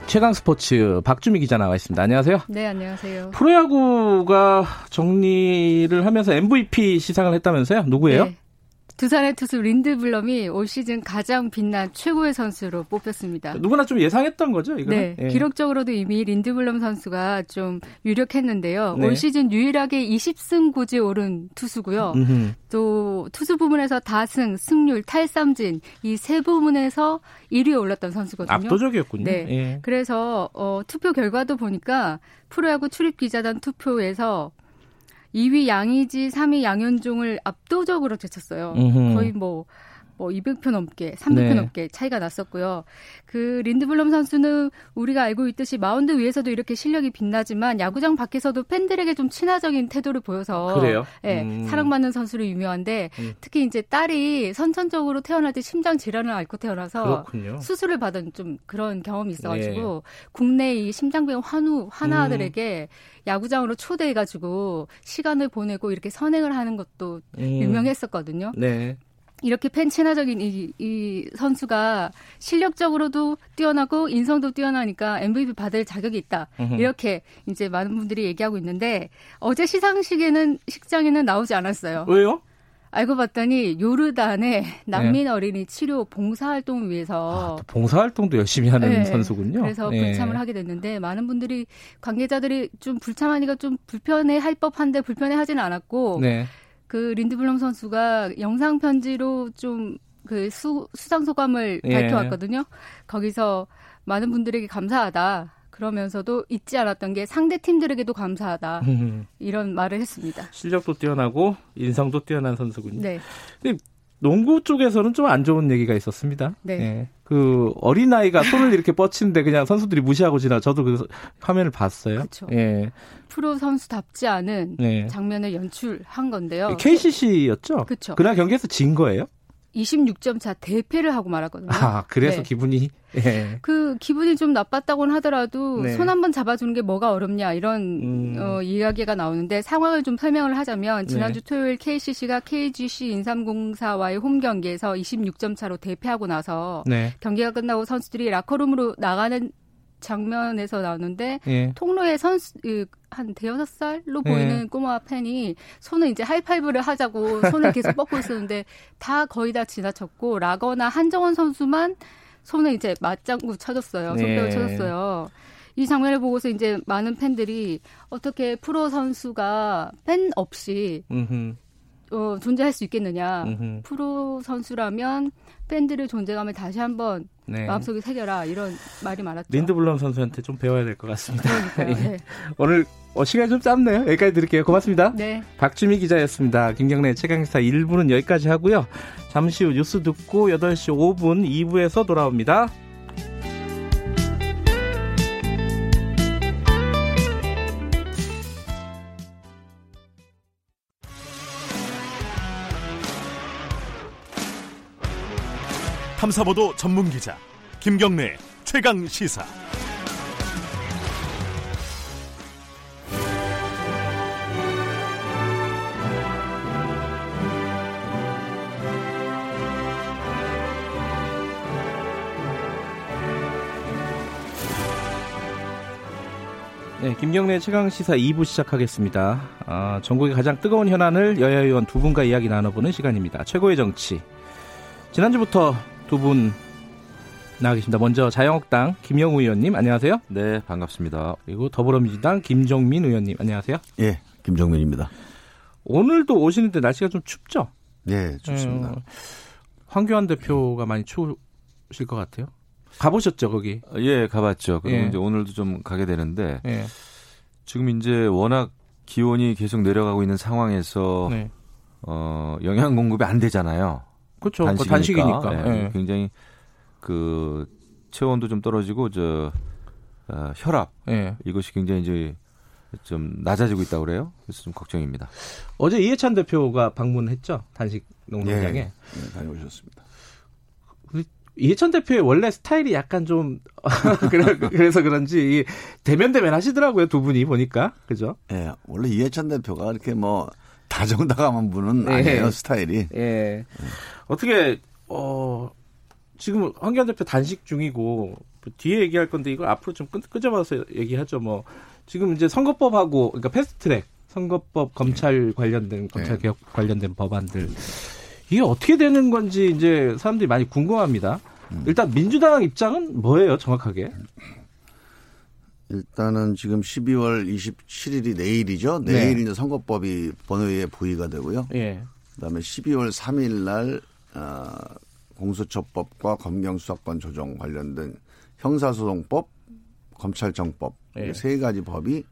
최강 스포츠 박주미 기자 나와 있습니다. 안녕하세요. 네, 안녕하세요. 프로야구가 정리를 하면서 MVP 시상을 했다면서요? 누구예요? 네. 두산의 투수 린드블럼이 올 시즌 가장 빛난 최고의 선수로 뽑혔습니다. 누구나 좀 예상했던 거죠, 이거 네, 예. 기록적으로도 이미 린드블럼 선수가 좀 유력했는데요. 네. 올 시즌 유일하게 20승 고지에 오른 투수고요. 음흠. 또 투수 부문에서 다승, 승률, 탈삼진 이 세 부문에서 1위에 올랐던 선수거든요. 압도적이었군요. 네. 예. 그래서 어, 투표 결과도 보니까 프로야구 출입 기자단 투표에서 2위 양의지, 3위 양현종을 압도적으로 제쳤어요. 음흠. 거의 뭐, 뭐 200표 넘게, 300표 네. 넘게 차이가 났었고요. 그 린드블럼 선수는 우리가 알고 있듯이 마운드 위에서도 이렇게 실력이 빛나지만 야구장 밖에서도 팬들에게 좀 친화적인 태도를 보여서 그래요? 네, 음. 사랑받는 선수로 유명한데 음. 특히 이제 딸이 선천적으로 태어날 때 심장 질환을 앓고 태어나서 그렇군요. 수술을 받은 좀 그런 경험이 있어가지고 네. 국내 이 심장병 환우 환아들에게 음. 야구장으로 초대해가지고 시간을 보내고 이렇게 선행을 하는 것도 음. 유명했었거든요. 네. 이렇게 팬 친화적인 이, 이 선수가 실력적으로도 뛰어나고 인성도 뛰어나니까 MVP 받을 자격이 있다. 으흠. 이렇게 이제 많은 분들이 얘기하고 있는데 어제 시상식에는 식장에는 나오지 않았어요. 왜요? 알고 봤더니 요르단의 난민 네. 어린이 치료 봉사활동을 위해서 아, 봉사활동도 열심히 하는 네. 선수군요. 그래서 네. 불참을 하게 됐는데 많은 분들이 관계자들이 좀 불참하니까 좀 불편해 할 법한데 불편해 하지는 않았고 네. 그 린드블럼 선수가 영상 편지로 좀 그 수상 소감을 예. 밝혀왔거든요. 거기서 많은 분들에게 감사하다. 그러면서도 잊지 않았던 게 상대 팀들에게도 감사하다 이런 말을 했습니다. 실력도 뛰어나고 인성도 뛰어난 선수군요. 네. 근데 농구 쪽에서는 좀 안 좋은 얘기가 있었습니다. 네. 네. 그 어린 아이가 손을 이렇게 뻗치는데 그냥 선수들이 무시하고 지나 저도 그 화면을 봤어요. 그렇죠. 예. 프로 선수답지 않은 네. 장면을 연출한 건데요. KCC였죠. 그렇죠. 그날 경기에서 진 거예요? 26점 차 대패를 하고 말았거든요. 아, 그래서 네. 기분이 예. 그 기분이 좀 나빴다고는 하더라도 네. 손 한 번 잡아주는 게 뭐가 어렵냐 이런 음. 어, 이야기가 나오는데 상황을 좀 설명을 하자면 지난주 네. 토요일 KCC가 KGC 인삼공사와의 홈 경기에서 26점 차로 대패하고 나서 네. 경기가 끝나고 선수들이 라커룸으로 나가는 장면에서 나오는데 예. 통로에 선수 한 대여섯 살로 보이는 예. 꼬마 팬이 손을 이제 하이파이브를 하자고 손을 계속 뻗고 있었는데 다 거의 다 지나쳤고 라거나 한정원 선수만 손을 이제 맞장구 쳐줬어요. 손뼉을 예. 쳐줬어요. 이 장면을 보고서 이제 많은 팬들이 어떻게 프로 선수가 팬 없이 어, 존재할 수 있겠느냐. 음흠. 프로 선수라면 팬들의 존재감을 다시 한번 네. 마음속에 새겨라 이런 말이 많았죠. 린드블럼 선수한테 좀 배워야 될 것 같습니다. 네. 오늘 어, 시간이 좀 짧네요. 여기까지 드릴게요. 고맙습니다. 네. 박주미 기자였습니다. 김경래 최강기사 1부는 여기까지 하고요. 잠시 후 뉴스 듣고 8시 5분 2부에서 돌아옵니다. 탐사보도 전문 기자 김경래 최강 시사. 네, 김경래 최강 시사 2부 시작하겠습니다. 아, 전국의 가장 뜨거운 현안을 여야 의원 두 분과 이야기 나눠보는 시간입니다. 최고의 정치. 지난주부터 두 분 나와 계십니다. 먼저 자유한국당 김영우 의원님 안녕하세요. 네, 반갑습니다. 그리고 더불어민주당 김종민 의원님 안녕하세요. 예, 김종민입니다. 오늘도 오시는데 날씨가 좀 춥죠? 네, 춥습니다. 음, 황교안 대표가 많이 추우실 것 같아요. 가보셨죠 거기? 예, 가봤죠. 그리고 예. 이제 오늘도 좀 가게 되는데 예. 지금 이제 워낙 기온이 계속 내려가고 있는 상황에서 네. 어, 영양 공급이 안 되잖아요. 그렇죠. 단식이니까, 단식이니까. 네, 네. 굉장히 그 체온도 좀 떨어지고 저 어, 혈압 네. 이것이 굉장히 이제 좀 낮아지고 있다고 그래요. 그래서 좀 걱정입니다. 어제 이해찬 대표가 방문했죠 단식 농장에. 네, 네, 다녀오셨습니다. 이해찬 대표의 원래 스타일이 약간 좀 그래서 그런지 대면 대면 하시더라고요 두 분이 보니까 그죠? 예, 네, 원래 이해찬 대표가 이렇게 뭐 다정다감한 분은 네. 아니에요 스타일이. 예. 네. 어떻게 어 지금 황교안 대표 단식 중이고 뒤에 얘기할 건데 이걸 앞으로 좀 끄, 끄집어서 얘기하죠. 뭐 지금 이제 선거법하고 그러니까 패스트트랙 선거법 검찰 관련된 검찰 개혁 관련된 법안들 이게 어떻게 되는 건지 이제 사람들이 많이 궁금합니다. 음. 일단 민주당 입장은 뭐예요, 정확하게? 일단은 지금 12월 27일이 내일이죠. 내일 네. 이제 선거법이 본회의에 부의가 되고요. 예. 그다음에 12월 3일 날 어, 공수처법과 검경수사권 조정 관련된 형사소송법, 검찰청법 예. 세 가지 법이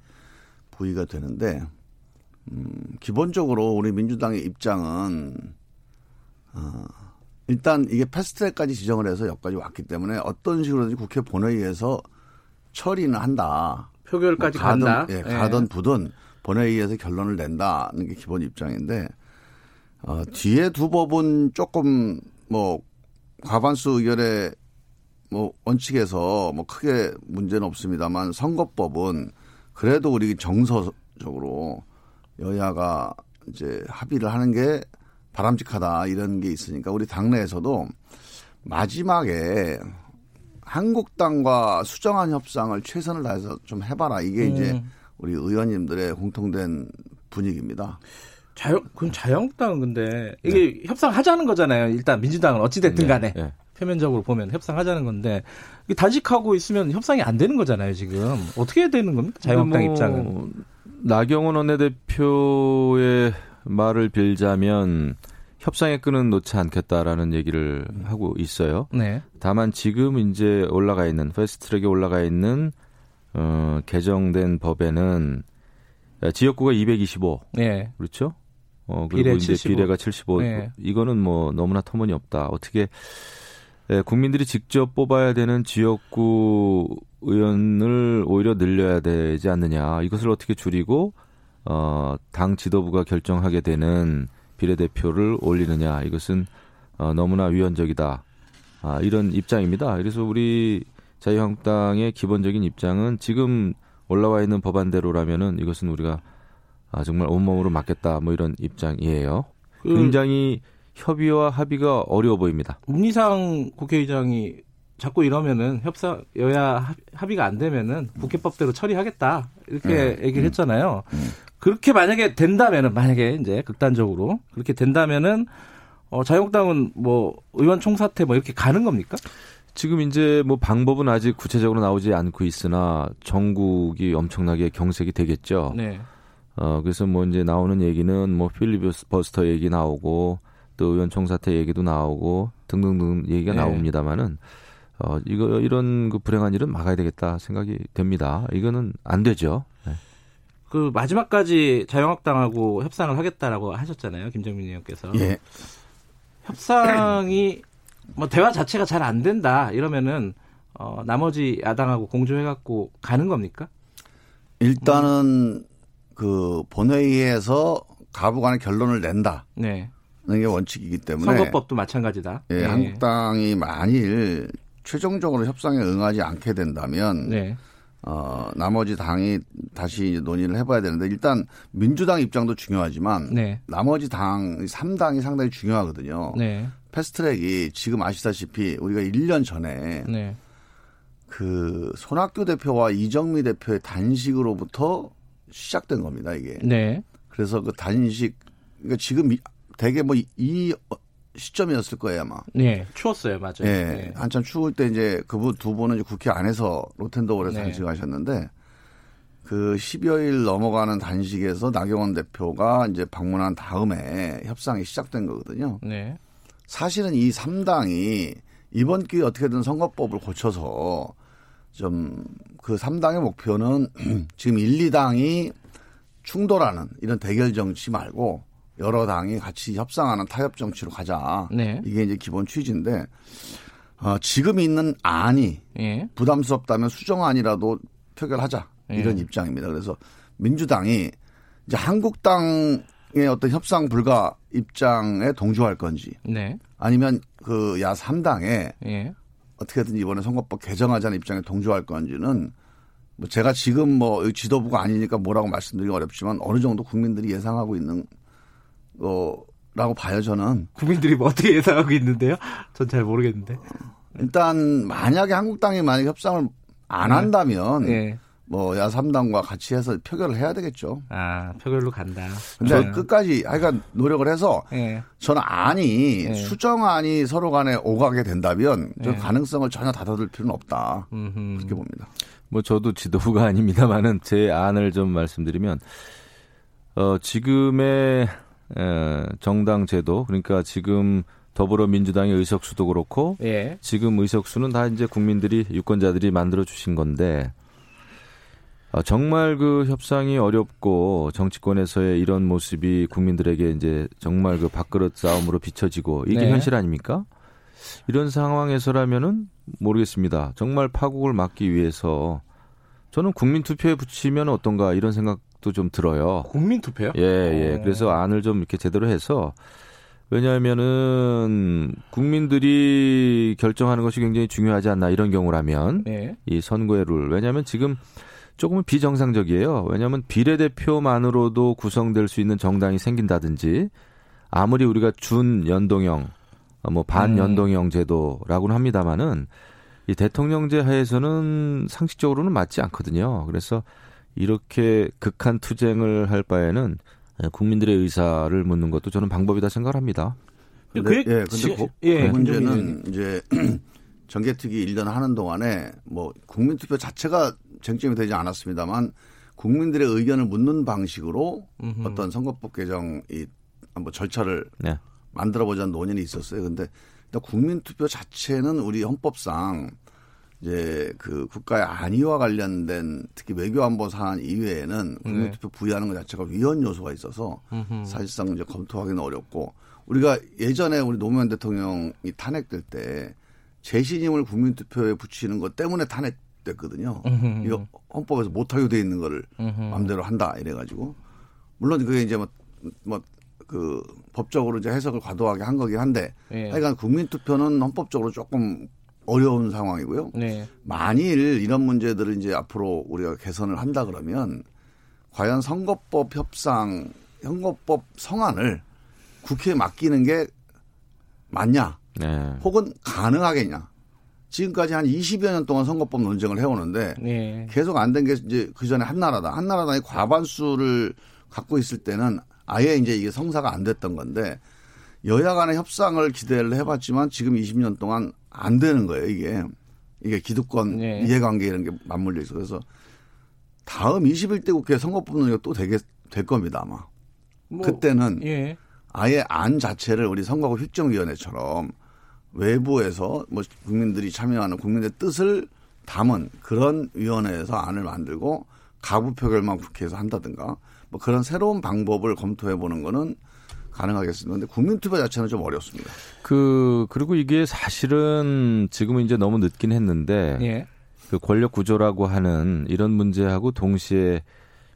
부의가 되는데 음, 기본적으로 우리 민주당의 입장은 어, 일단 이게 패스트트랙까지 지정을 해서 여기까지 왔기 때문에 어떤 식으로든지 국회 본회의에서 처리는 한다. 표결까지 뭐 가든, 간다. 예, 가든 예. 부든 본회의에서 결론을 낸다는 게 기본 입장인데 어, 뒤에 두 법은 조금 뭐 과반수 의결의 뭐 원칙에서 뭐 크게 문제는 없습니다만 선거법은 그래도 우리 정서적으로 여야가 이제 합의를 하는 게 바람직하다 이런 게 있으니까 우리 당내에서도 마지막에 한국당과 수정안 협상을 최선을 다해서 좀 해봐라 이게 음. 이제 우리 의원님들의 공통된 분위기입니다. 자유, 그럼 자유한국당은 근데 이게 네. 협상하자는 거잖아요. 일단 민주당은 어찌됐든 네. 간에. 네. 표면적으로 보면 협상하자는 건데 단식하고 있으면 협상이 안 되는 거잖아요 지금 어떻게 해야 되는 겁니까 자유한국당 뭐, 입장은 나경원 원내대표의 말을 빌자면 협상의 끈은 놓지 않겠다라는 얘기를 하고 있어요. 네. 다만 지금 이제 올라가 있는 패스트트랙에 올라가 있는 어, 개정된 법에는 지역구가 225. 네. 그렇죠? 어, 그리고 비례 이제 75. 비례가 75. 네. 이거는 뭐 너무나 터무니없다. 어떻게 예, 국민들이 직접 뽑아야 되는 지역구 의원을 오히려 늘려야 되지 않느냐. 이것을 어떻게 줄이고 어, 당 지도부가 결정하게 되는 비례대표를 올리느냐. 이것은 어, 너무나 위헌적이다. 아, 이런 입장입니다. 그래서 우리 자유한국당의 기본적인 입장은 지금 올라와 있는 법안대로라면은 이것은 우리가 아, 정말 온몸으로 맞겠다. 뭐 이런 입장이에요. 그 굉장히 협의와 합의가 어려워 보입니다. 문희상 국회의장이 자꾸 이러면은 협상 여야 합의가 안 되면은 국회법대로 처리하겠다 이렇게 네. 얘기를 음. 했잖아요. 음. 그렇게 만약에 된다면은 만약에 이제 극단적으로 그렇게 된다면은 어 자유한국당은 뭐 의원 총사퇴 뭐 이렇게 가는 겁니까? 지금 이제 뭐 방법은 아직 구체적으로 나오지 않고 있으나 전국이 엄청나게 경색이 되겠죠. 네. 어 그래서 뭐 이제 나오는 얘기는 뭐 필리버스터 얘기 나오고 또 의원 총사퇴 얘기도 나오고 등등등 얘기가 네. 나옵니다만은 어 이거 이런 그 불행한 일은 막아야 되겠다 생각이 됩니다. 이거는 안 되죠. 네. 그 마지막까지 자유한국당하고 협상을 하겠다라고 하셨잖아요, 김정민 의원께서. 예. 협상이 뭐 대화 자체가 잘 안 된다 이러면은 어 나머지 야당하고 공조해 갖고 가는 겁니까? 일단은 그 본회의에서 가부간의 결론을 낸다. 네. 게 원칙이기 때문에 선거법도 마찬가지다. 예, 네. 한국당이 만일 최종적으로 협상에 응하지 않게 된다면 네. 어, 나머지 당이 다시 논의를 해봐야 되는데 일단 민주당 입장도 중요하지만 네. 나머지 당 3당이 상당히 중요하거든요. 네. 패스트트랙이 지금 아시다시피 우리가 1년 전에 네. 그 손학규 대표와 이정미 대표의 단식으로부터 시작된 겁니다 이게. 네. 그래서 그 단식 그러니까 지금 대개 뭐 이 시점이었을 거예요 아마. 네, 추웠어요, 맞아요. 네, 네. 한참 추울 때 이제 그분 두 분은 국회 안에서 로텐더홀에서 네. 단식하셨는데 그 10여일 넘어가는 단식에서 나경원 대표가 이제 방문한 다음에 협상이 시작된 거거든요. 네. 사실은 이 3당이 이번 기회에 어떻게든 선거법을 고쳐서 좀 그 3당의 목표는 지금 1, 2당이 충돌하는 이런 대결 정치 말고 여러 당이 같이 협상하는 타협 정치로 가자. 네. 이게 이제 기본 취지인데 어, 지금 있는 안이 예. 부담스럽다면 수정안이라도 표결하자 예. 이런 입장입니다. 그래서 민주당이 이제 한국당의 어떤 협상 불가 입장에 동조할 건지 네. 아니면 그 야 3당에 예. 어떻게든 이번에 선거법 개정하자는 입장에 동조할 건지는 뭐 제가 지금 뭐 지도부가 아니니까 뭐라고 말씀드리기 어렵지만 어느 정도 국민들이 예상하고 있는 거라고 봐요 저는. 국민들이 뭐 어떻게 예상하고 있는데요? 전 잘 모르겠는데. 일단 만약에 한국 당이 만약 협상을 안 네. 한다면 네. 뭐 야삼당과 같이 해서 표결을 해야 되겠죠. 아 표결로 간다. 근데 네. 끝까지 하여간 노력을 해서 네. 저는 안이 네. 수정안이 서로 간에 오가게 된다면 저 네. 가능성을 전혀 닫아둘 필요는 없다. 음흠. 그렇게 봅니다. 뭐 저도 지도부가 아닙니다만은 제 안을 좀 말씀드리면 어 지금의 에, 정당 제도 그러니까 지금 더불어민주당의 의석수도 그렇고 예. 지금 의석수는 다 이제 국민들이 유권자들이 만들어 주신 건데 어, 정말 그 협상이 어렵고 정치권에서의 이런 모습이 국민들에게 이제 정말 그 밥그릇 싸움으로 비춰지고 이게 네. 현실 아닙니까? 이런 상황에서라면은 모르겠습니다. 정말 파국을 막기 위해서 저는 국민 투표에 붙이면 어떤가 이런 생각 도 좀 들어요. 국민 투표요? 예, 예. 어. 그래서 안을 좀 이렇게 제대로 해서 왜냐하면은 국민들이 결정하는 것이 굉장히 중요하지 않나 이런 경우라면 네. 이 선거의 룰 왜냐하면 지금 조금은 비정상적이에요. 왜냐하면 비례대표만으로도 구성될 수 있는 정당이 생긴다든지 아무리 우리가 준 연동형 뭐 반연동형 제도라고는 합니다마는 이 대통령제 하에서는 상식적으로는 맞지 않거든요. 그래서 이렇게 극한 투쟁을 할 바에는 국민들의 의사를 묻는 것도 저는 방법이다 생각합니다. 근데, 예, 근데 그, 예, 그 문제는 이제 정개특위 1년 하는 동안에 뭐 국민투표 자체가 쟁점이 되지 않았습니다만 국민들의 의견을 묻는 방식으로 음흠. 어떤 선거법 개정 이 한번 절차를 네. 만들어 보자는 논의는 있었어요. 근데 국민투표 자체는 우리 헌법상 이제 그 국가의 안위와 관련된 특히 외교안보 사안 이외에는 국민투표 네. 부여하는 것 자체가 위헌 요소가 있어서. 사실상 이제 검토하기는 어렵고 우리가 예전에 우리 노무현 대통령이 탄핵될 때 재신임을 국민투표에 붙이는 것 때문에 탄핵됐거든요. 이거 헌법에서 못하게 돼 있는 거를. 마음대로 한다 이래가지고 물론 그게 이제 뭐 뭐 그 법적으로 이제 해석을 과도하게 한 거긴 한데 예. 하여간 국민투표는 헌법적으로 조금 어려운 상황이고요. 네. 만일 이런 문제들을 이제 앞으로 우리가 개선을 한다 그러면 과연 선거법 협상, 선거법 성안을 국회에 맡기는 게 맞냐? 네. 혹은 가능하겠냐? 지금까지 한 20여 년 동안 선거법 논쟁을 해오는데 네. 계속 안 된 게 이제 그 전에 한나라당, 한나라당이 과반수를 갖고 있을 때는 아예 이제 이게 성사가 안 됐던 건데 여야 간의 협상을 기대를 해봤지만 지금 20년 동안 안 되는 거예요, 이게. 이게 기득권 네. 이해관계 이런 게 맞물려 있어. 그래서 다음 21대 국회 선거법 논의가 또 되게 될 겁니다, 아마. 뭐, 그때는 예. 아예 안 자체를 우리 선거구 획정위원회처럼 외부에서 뭐 국민들이 참여하는 국민의 뜻을 담은 그런 위원회에서 안을 만들고 가부 표결만 국회에서 한다든가 뭐 그런 새로운 방법을 검토해 보는 거는 가능하겠습니다. 근데 국민투표 자체는 좀 어렵습니다. 그 그리고 이게 사실은 지금은 이제 너무 늦긴 했는데 예. 그 권력 구조라고 하는 이런 문제하고 동시에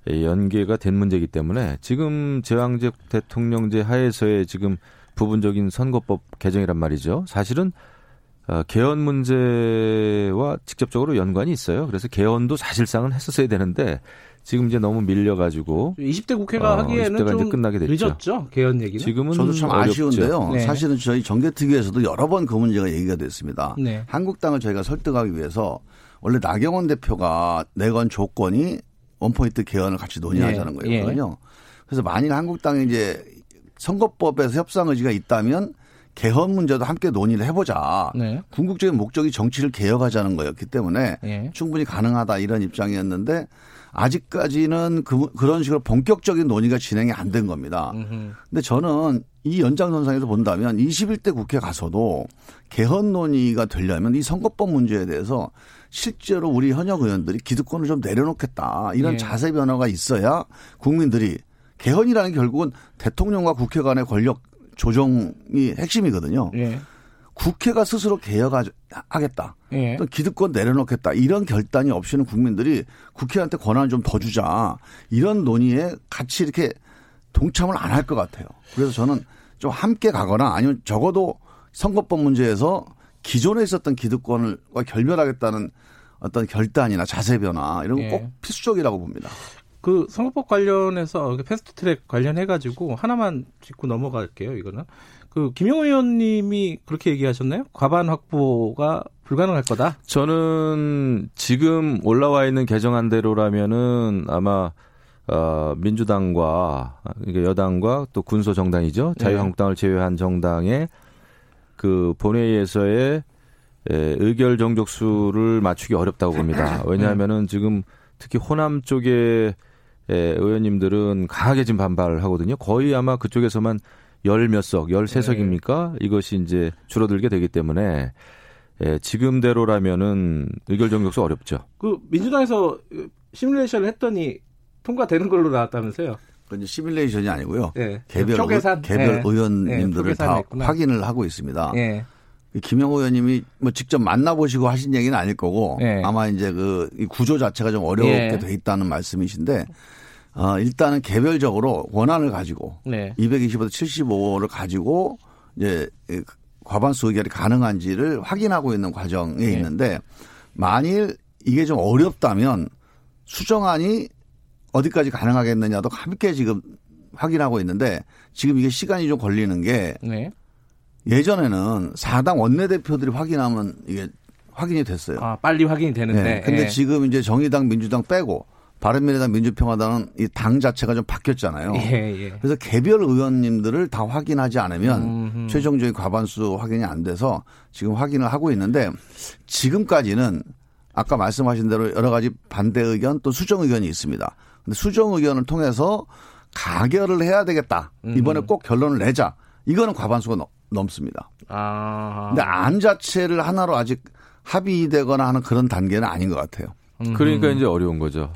연계가 된 문제이기 때문에 지금 제왕적 대통령제 하에서의 지금 부분적인 선거법 개정이란 말이죠. 사실은 어, 개헌 문제와 직접적으로 연관이 있어요. 그래서 개헌도 사실상은 했었어야 되는데 지금 이제 너무 밀려가지고 20대 국회가 어, 하기에는 20대가 좀 끝나게 됐죠. 늦었죠 개헌 얘기는. 지금은 저도 참 어렵죠. 아쉬운데요. 네. 사실은 저희 정개특위에서도 여러 번 그 문제가 얘기가 됐습니다. 네. 한국당을 저희가 설득하기 위해서 원래 나경원 대표가 내건 조건이 원포인트 개헌을 같이 논의하자는 네. 거였거든요. 예. 그래서 만일 한국당이 이제 선거법에서 협상 의지가 있다면 개헌 문제도 함께 논의를 해보자. 네. 궁극적인 목적이 정치를 개혁하자는 거였기 때문에 예. 충분히 가능하다 이런 입장이었는데 아직까지는 그, 런 식으로 본격적인 논의가 진행이 안 된 겁니다. 음흠. 근데 저는 이 연장선상에서 본다면 21대 국회 가서도 개헌 논의가 되려면 이 선거법 문제에 대해서 실제로 우리 현역 의원들이 기득권을 좀 내려놓겠다 이런 예. 자세 변화가 있어야 국민들이 개헌이라는 결국은 대통령과 국회 간의 권력 조정이 핵심이거든요. 예. 국회가 스스로 개혁하겠다. 예. 또 기득권 내려놓겠다. 이런 결단이 없이는 국민들이 국회한테 권한을 좀 더 주자. 이런 논의에 같이 이렇게 동참을 안 할 것 같아요. 그래서 저는 좀 함께 가거나 아니면 적어도 선거법 문제에서 기존에 있었던 기득권을 결별하겠다는 어떤 결단이나 자세 변화 이런 거꼭 예. 필수적이라고 봅니다. 그 선거법 관련해서 패스트트랙 관련해 가지고 하나만 짚고 넘어갈게요. 이거는 그 김영호 의원님이 그렇게 얘기하셨나요? 과반 확보가 불가능할 거다. 저는 지금 올라와 있는 개정안대로라면은 아마 어, 민주당과 여당과 또 군소 정당이죠. 네. 자유한국당을 제외한 정당의 그 본회의에서의 에, 의결 정족수를 맞추기 어렵다고 봅니다. 왜냐하면은 지금 특히 호남 쪽에 에, 의원님들은 강하게 지금 반발을 하거든요. 거의 아마 그쪽에서만 열 몇 석, 열세 석입니까? 네. 이것이 이제 줄어들게 되기 때문에 에, 지금대로라면은 의결 정족수 어렵죠. 그 민주당에서 시뮬레이션을 했더니 통과되는 걸로 나왔다면서요? 그건 시뮬레이션이 아니고요. 네. 개별 의, 개별 네. 의원님들을 네. 다 했구나. 확인을 하고 있습니다. 네. 김영호 의원님이 뭐 직접 만나보시고 하신 얘기는 아닐 거고 네. 아마 이제 그 구조 자체가 좀 어렵게 돼 있다는 말씀이신데 어, 일단은 개별적으로 원안을 가지고 네. 225대 75를 가지고 이제 과반수 의결이 가능한지를 확인하고 있는 과정에 있는데 만일 이게 좀 어렵다면 수정안이 어디까지 가능하겠느냐도 함께 지금 확인하고 있는데 지금 이게 시간이 좀 걸리는 게 네. 예전에는 사당 원내대표들이 확인하면 이게 확인이 됐어요. 아, 빨리 확인이 되는데. 네. 근데 네. 지금 이제 정의당, 민주당 빼고 바른미래당, 민주평화당은 이 당 자체가 좀 바뀌었잖아요. 예, 예. 그래서 개별 의원님들을 다 확인하지 않으면 음흠. 최종적인 과반수 확인이 안 돼서 지금 확인을 하고 있는데 지금까지는 아까 말씀하신 대로 여러 가지 반대 의견 또 수정 의견이 있습니다. 근데 수정 의견을 통해서 가결을 해야 되겠다. 이번에 꼭 결론을 내자. 이거는 과반수가 넘, 넘습니다. 아. 근데 안 자체를 하나로 아직 합의되거나 하는 그런 단계는 아닌 것 같아요. 그러니까 이제 어려운 거죠.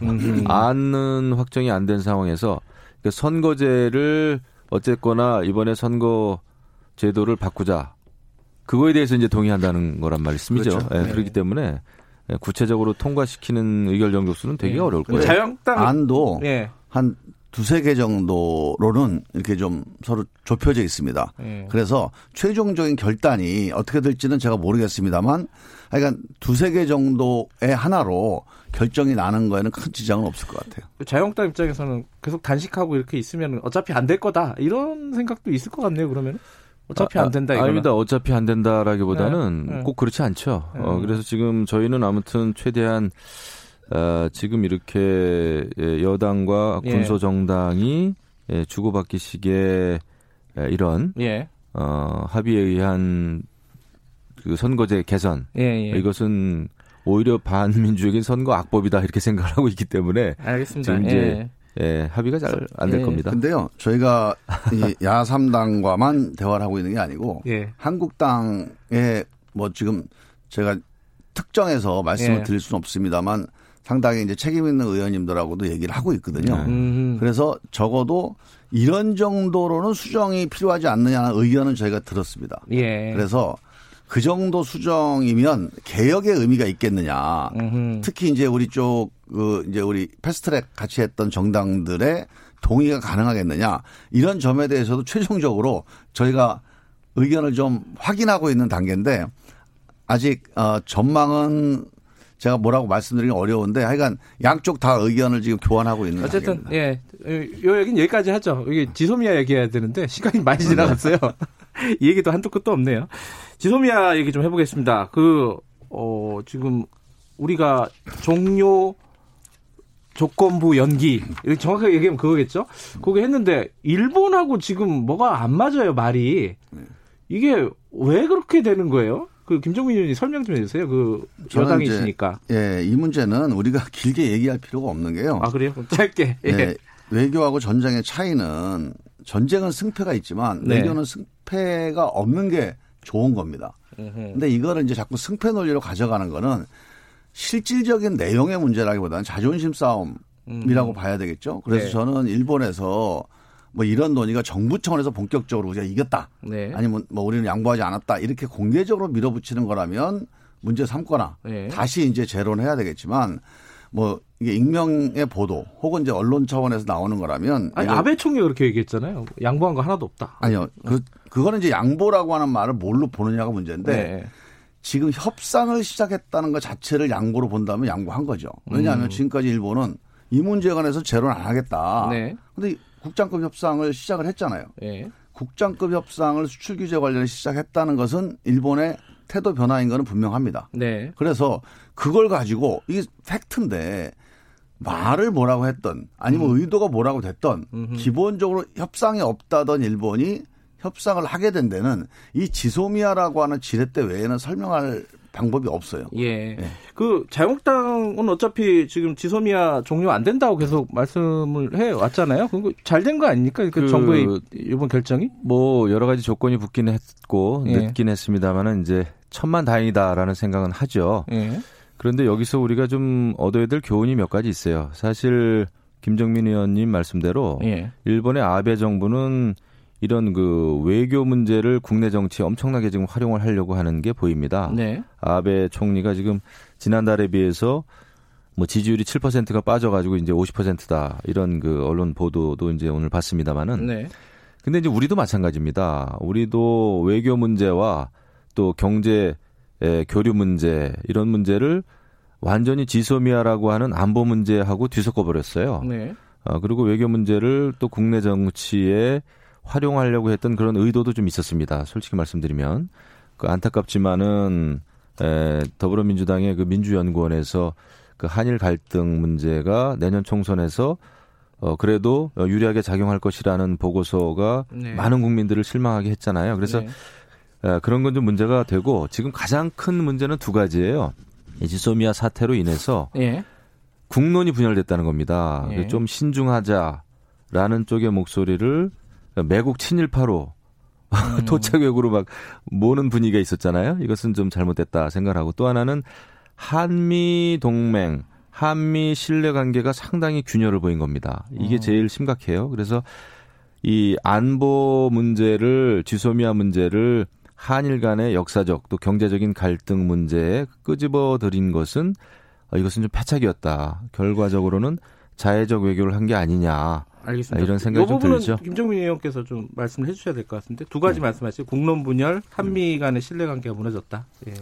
안은 확정이 안 된 상황에서 그 선거제를 어쨌거나 이번에 선거 제도를 바꾸자. 그거에 대해서 이제 동의한다는 거란 말씀이죠. 그렇죠. 네, 네. 그렇기 때문에 예, 구체적으로 통과시키는 의결 정족수는 되게 네. 어려울 거예요. 자영당 안도 네. 한 두세 개 정도로는 이렇게 좀 서로 좁혀져 있습니다. 네. 그래서 최종적인 결단이 어떻게 될지는 제가 모르겠습니다만 하여간 두세 개 정도의 하나로 결정이 나는 거에는 큰 지장은 없을 것 같아요. 자영당 입장에서는 계속 단식하고 이렇게 있으면 어차피 안 될 거다 이런 생각도 있을 것 같네요. 그러면 어차피 안 된다. 아, 아닙니다. 어차피 안 된다라기보다는 네, 네. 꼭 그렇지 않죠. 네. 어, 그래서 지금 저희는 아무튼 최대한 어, 지금 이렇게 예, 여당과 예. 군소 정당이 예, 주고받기식의 예, 이런 예. 어, 합의에 의한 그 선거제 개선 예, 예. 이것은 오히려 반민주적인 선거 악법이다 이렇게 생각을 하고 있기 때문에 알겠습니다. 지금 이제 예, 합의가 잘 안될 예. 겁니다. 근데요, 저희가 이 야삼당과만 대화를 하고 있는 게 아니고 예. 한국당에 뭐 지금 제가 특정해서 말씀을 예. 드릴 수는 없습니다만 상당히 이제 책임 있는 의원님들하고도 얘기를 하고 있거든요. 음. 그래서 적어도 이런 정도로는 수정이 필요하지 않느냐는 의견은 저희가 들었습니다. 예. 그래서 그 정도 수정이면 개혁의 의미가 있겠느냐. 음흠. 특히 이제 우리 쪽 그 이제 우리 패스트트랙 같이 했던 정당들의 동의가 가능하겠느냐. 이런 점에 대해서도 최종적으로 저희가 의견을 좀 확인하고 있는 단계인데 아직 어 전망은 제가 뭐라고 말씀드리기 어려운데 하여간 양쪽 다 의견을 지금 교환하고 있는 어쨌든. 예. 요 얘기는 여기까지 하죠. 이게 지소미아 얘기해야 되는데 시간이 많이 지나갔어요. 이 얘기도 한도 끝도 없네요. 지소미아 얘기 좀 해보겠습니다. 그, 어, 지금 우리가 종료 조건부 연기 정확하게 얘기하면 그거겠죠. 그거 했는데 일본하고 지금 뭐가 안 맞아요 말이 이게 왜 그렇게 되는 거예요? 그 김정민 의원이 설명 좀 해주세요. 그 여당이시니까. 예, 이 문제는 우리가 길게 얘기할 필요가 없는 게요. 아 그래요? 짧게. 예. 네, 외교하고 전쟁의 차이는 전쟁은 승패가 있지만 네. 외교는 승패가 없는 게 좋은 겁니다. 근데 이거를 이제 자꾸 승패 논리로 가져가는 거는 실질적인 내용의 문제라기보다는 자존심 싸움이라고 음. 봐야 되겠죠. 그래서 네. 저는 일본에서 뭐 이런 논의가 정부 차원에서 본격적으로 우리가 이겼다. 네. 아니면 뭐 우리는 양보하지 않았다. 이렇게 공개적으로 밀어붙이는 거라면 문제 삼거나 네. 다시 이제 재론해야 되겠지만 뭐 이게 익명의 보도 혹은 이제 언론 차원에서 나오는 거라면 아니 아베 총리가 그렇게 얘기했잖아요. 양보한 거 하나도 없다. 아니요. 그 그거는 이제 양보라고 하는 말을 뭘로 보느냐가 문제인데 네. 지금 협상을 시작했다는 것 자체를 양보로 본다면 양보한 거죠. 왜냐하면 음. 지금까지 일본은 이 문제에 관해서 재론 안 하겠다. 네. 근데 국장급 협상을 시작을 했잖아요. 네. 국장급 협상을 수출 규제 관련해 시작했다는 것은 일본의 태도 변화인 거는 분명합니다. 네. 그래서 그걸 가지고 이게 팩트인데 말을 뭐라고 했던 아니면 음. 의도가 뭐라고 됐던 음흠. 기본적으로 협상이 없다던 일본이 협상을 하게 된 데는 이 지소미아라고 하는 지렛대 외에는 설명할 방법이 없어요. 예. 예. 그 자유한국당은 어차피 지금 지소미아 종료 안 된다고 계속 말씀을 해 왔잖아요. 그거 잘 된 거 아닙니까? 그, 그 정부의 이번 결정이? 뭐 여러 가지 조건이 붙긴 했고 예. 늦긴 했습니다만은 이제 천만 다행이다라는 생각은 하죠. 예. 그런데 여기서 우리가 좀 얻어야 될 교훈이 몇 가지 있어요. 사실 김정민 의원님 말씀대로 예. 일본의 아베 정부는 이런 그 외교 문제를 국내 정치에 엄청나게 지금 활용을 하려고 하는 게 보입니다. 네. 아베 총리가 지금 지난달에 비해서 뭐 지지율이 7%가 빠져가지고 이제 50%다 이런 그 언론 보도도 이제 오늘 봤습니다만은. 네. 근데 이제 우리도 마찬가지입니다. 우리도 외교 문제와 또 경제 교류 문제 이런 문제를 완전히 지소미아라고 하는 안보 문제하고 뒤섞어 버렸어요. 네. 어, 그리고 외교 문제를 또 국내 정치에 활용하려고 했던 그런 의도도 좀 있었습니다. 솔직히 말씀드리면 그 안타깝지만은 에, 더불어민주당의 그 민주연구원에서 그 한일 갈등 문제가 내년 총선에서 어 그래도 유리하게 작용할 것이라는 보고서가 네. 많은 국민들을 실망하게 했잖아요. 그래서 네. 에, 그런 건 좀 문제가 되고 지금 가장 큰 문제는 두 가지예요. 이 지소미아 사태로 인해서 예. 국론이 분열됐다는 겁니다. 예. 좀 신중하자라는 쪽의 목소리를 매국 친일파로 음. 토착 외구로 막 모는 분위기가 있었잖아요. 이것은 좀 잘못됐다 생각하고 또 하나는 한미 동맹, 한미 신뢰 관계가 상당히 균열을 보인 겁니다. 이게 음. 제일 심각해요. 그래서 이 안보 문제를 지소미아 문제를 한일 간의 역사적 또 경제적인 갈등 문제에 끄집어 들인 것은 이것은 좀 패착이었다. 결과적으로는 자해적 외교를 한 게 아니냐. 알겠습니다. 이런 생각이 좀 들죠. 김정민 의원께서 좀 말씀을 해주셔야 될 것 같은데 두 가지 네. 말씀하시죠. 국론 분열, 한미 간의 신뢰관계가 무너졌다. 예.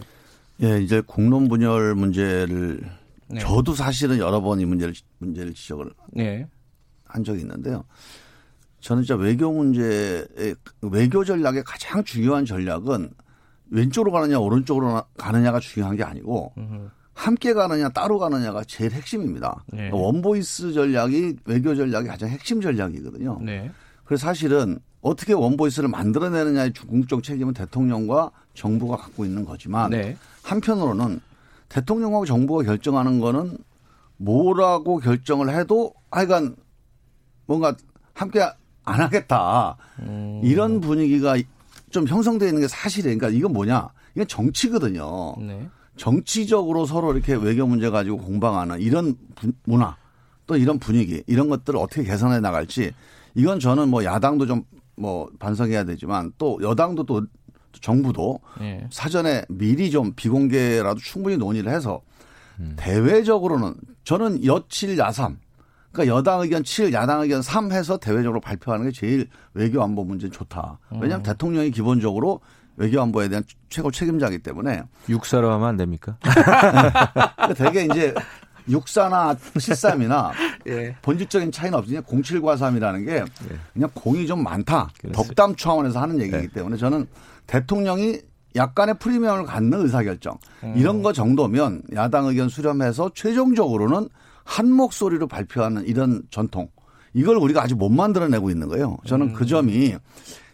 예, 이제 국론 분열 문제를 네. 저도 사실은 여러 번 이 문제를 문제를 지적을 네. 한 적이 있는데요. 저는 진짜 외교 문제의 외교 전략의 가장 중요한 전략은 왼쪽으로 가느냐 오른쪽으로 가느냐가 중요한 게 아니고 으흠. 함께 가느냐 따로 가느냐가 제일 핵심입니다. 네. 그러니까 one voice 전략이 외교 전략이 가장 핵심 전략이거든요. 네. 그래서 사실은 어떻게 one voice를 만들어내느냐의 궁극적 책임은 대통령과 정부가 갖고 있는 거지만 네. 한편으로는 대통령하고 정부가 결정하는 거는 뭐라고 결정을 해도 하여간 뭔가 함께 안 하겠다. 음. 이런 분위기가 좀 형성되어 있는 게 사실이에요. 그러니까 이건 뭐냐? 이건 정치거든요. 네. 정치적으로 서로 이렇게 외교 문제 가지고 공방하는 이런 문화 또 이런 분위기 이런 것들을 어떻게 개선해 나갈지 이건 저는 뭐 야당도 좀 뭐 반성해야 되지만 또 여당도 또 정부도 네. 사전에 미리 좀 비공개라도 충분히 논의를 해서 음. 대외적으로는 저는 여칠 야삼 그러니까 여당 의견 7, 야당 의견 3 해서 대외적으로 발표하는 게 제일 외교 안보 문제 좋다. 왜냐하면 음. 대통령이 기본적으로 외교안보에 대한 최고 책임자이기 때문에 육사로 하면 안 됩니까? 되게 이제 육사나 73이나 예. 본질적인 차이는 없으니 07과 3이라는 게 예. 그냥 공이 좀 많다. 그렇습니다. 덕담 차원에서 하는 얘기이기 예. 때문에 저는 대통령이 약간의 프리미엄을 갖는 의사결정 음. 이런 거 정도면 야당 의견 수렴해서 최종적으로는 한 목소리로 발표하는 이런 전통 이걸 우리가 아직 못 만들어내고 있는 거예요. 저는 그 음. 그 점이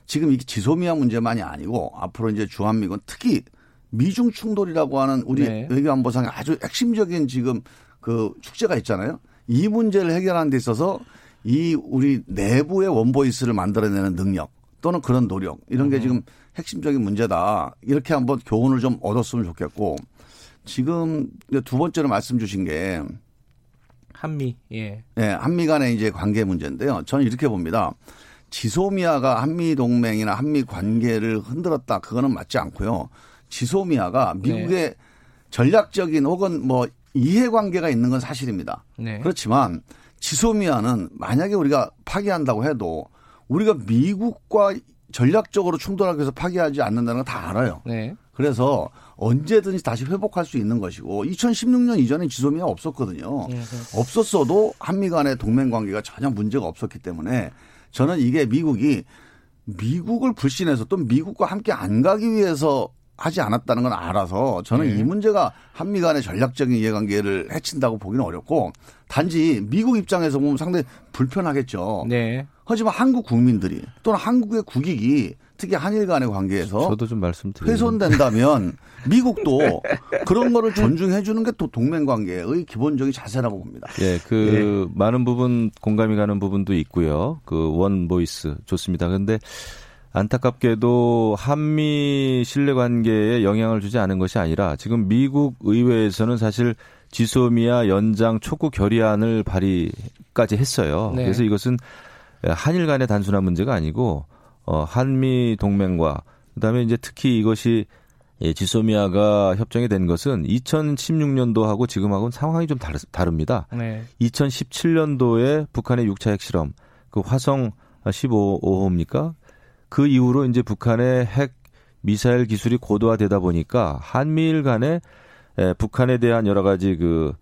지금 이게 지소미아 문제만이 아니고 앞으로 이제 주한미군 특히 미중 충돌이라고 하는 우리 네. 외교안보상의 아주 핵심적인 지금 그 축제가 있잖아요. 이 문제를 해결하는 데 있어서 이 우리 내부의 원보이스를 만들어내는 능력 또는 그런 노력 이런 게 음. 지금 핵심적인 문제다. 이렇게 한번 교훈을 좀 얻었으면 좋겠고 지금 두 번째로 말씀 주신 게 한미 예. 네, 한미 간의 이제 관계 문제인데요. 저는 이렇게 봅니다. 지소미아가 한미 동맹이나 한미 관계를 흔들었다 그거는 맞지 않고요. 지소미아가 미국의 네. 전략적인 혹은 뭐 이해관계가 있는 건 사실입니다. 네. 그렇지만 지소미아는 만약에 우리가 파기한다고 해도 우리가 미국과 전략적으로 충돌하기 위해서 파기하지 않는다는 건 다 알아요. 네. 그래서 언제든지 다시 회복할 수 있는 것이고 2016년 이전에 지소미아 없었거든요. 네, 없었어도 한미 간의 동맹 관계가 전혀 문제가 없었기 때문에 저는 이게 미국이 미국을 불신해서 또 미국과 함께 안 가기 위해서 하지 않았다는 건 알아서 저는 네. 이 문제가 한미 간의 전략적인 이해관계를 해친다고 보기는 어렵고 단지 미국 입장에서 보면 상당히 불편하겠죠. 네. 하지만 한국 국민들이 또는 한국의 국익이 특히 한일 간의 관계에서 저도 좀 말씀드리면 훼손된다면 미국도 그런 거를 존중해 주는 게 또 동맹 관계의 기본적인 자세라고 봅니다. 예, 그 예. 많은 부분 공감이 가는 부분도 있고요. 그 one voice 좋습니다. 그런데 안타깝게도 한미 신뢰 관계에 영향을 주지 않은 것이 아니라 지금 미국 의회에서는 사실 지소미아 연장 촉구 결의안을 발의까지 했어요. 네. 그래서 이것은 한일 간의 단순한 문제가 아니고 어 한미 동맹과 그다음에 이제 특히 이것이 예, 지소미아가 협정이 된 것은 2016년도하고 지금하고는 상황이 좀 다르, 다릅니다. 네. 2017년도에 북한의 6차 핵실험, 그 화성 15호입니까? 그 이후로 이제 북한의 핵 미사일 기술이 고도화되다 보니까 한미일 간에 에, 북한에 대한 여러 가지 그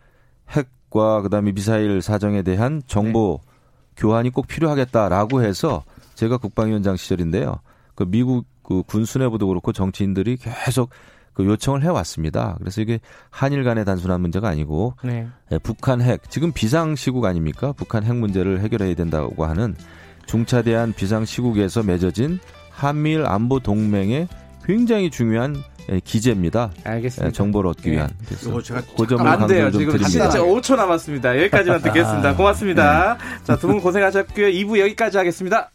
핵과 그다음에 미사일 사정에 대한 정보 네. 교환이 꼭 필요하겠다라고 해서 제가 국방위원장 시절인데요. 그 미국 그 군수뇌부도 그렇고 정치인들이 계속 그 요청을 해왔습니다. 그래서 이게 한일 간의 단순한 문제가 아니고 네. 예, 북한 핵 지금 비상 시국 아닙니까? 북한 핵 문제를 해결해야 된다고 하는 중차대한 비상 시국에서 맺어진 한미일 안보 동맹의 굉장히 중요한 예, 기재입니다. 알겠습니다. 예, 정보를 얻기 위한. 네. 그래서 제가 고점을 안 돼요. 지금 드립니다. 5초 남았습니다. 여기까지만 듣겠습니다. 아, 고맙습니다. 네. 자, 두 분 고생하셨고요. 2부 여기까지 하겠습니다.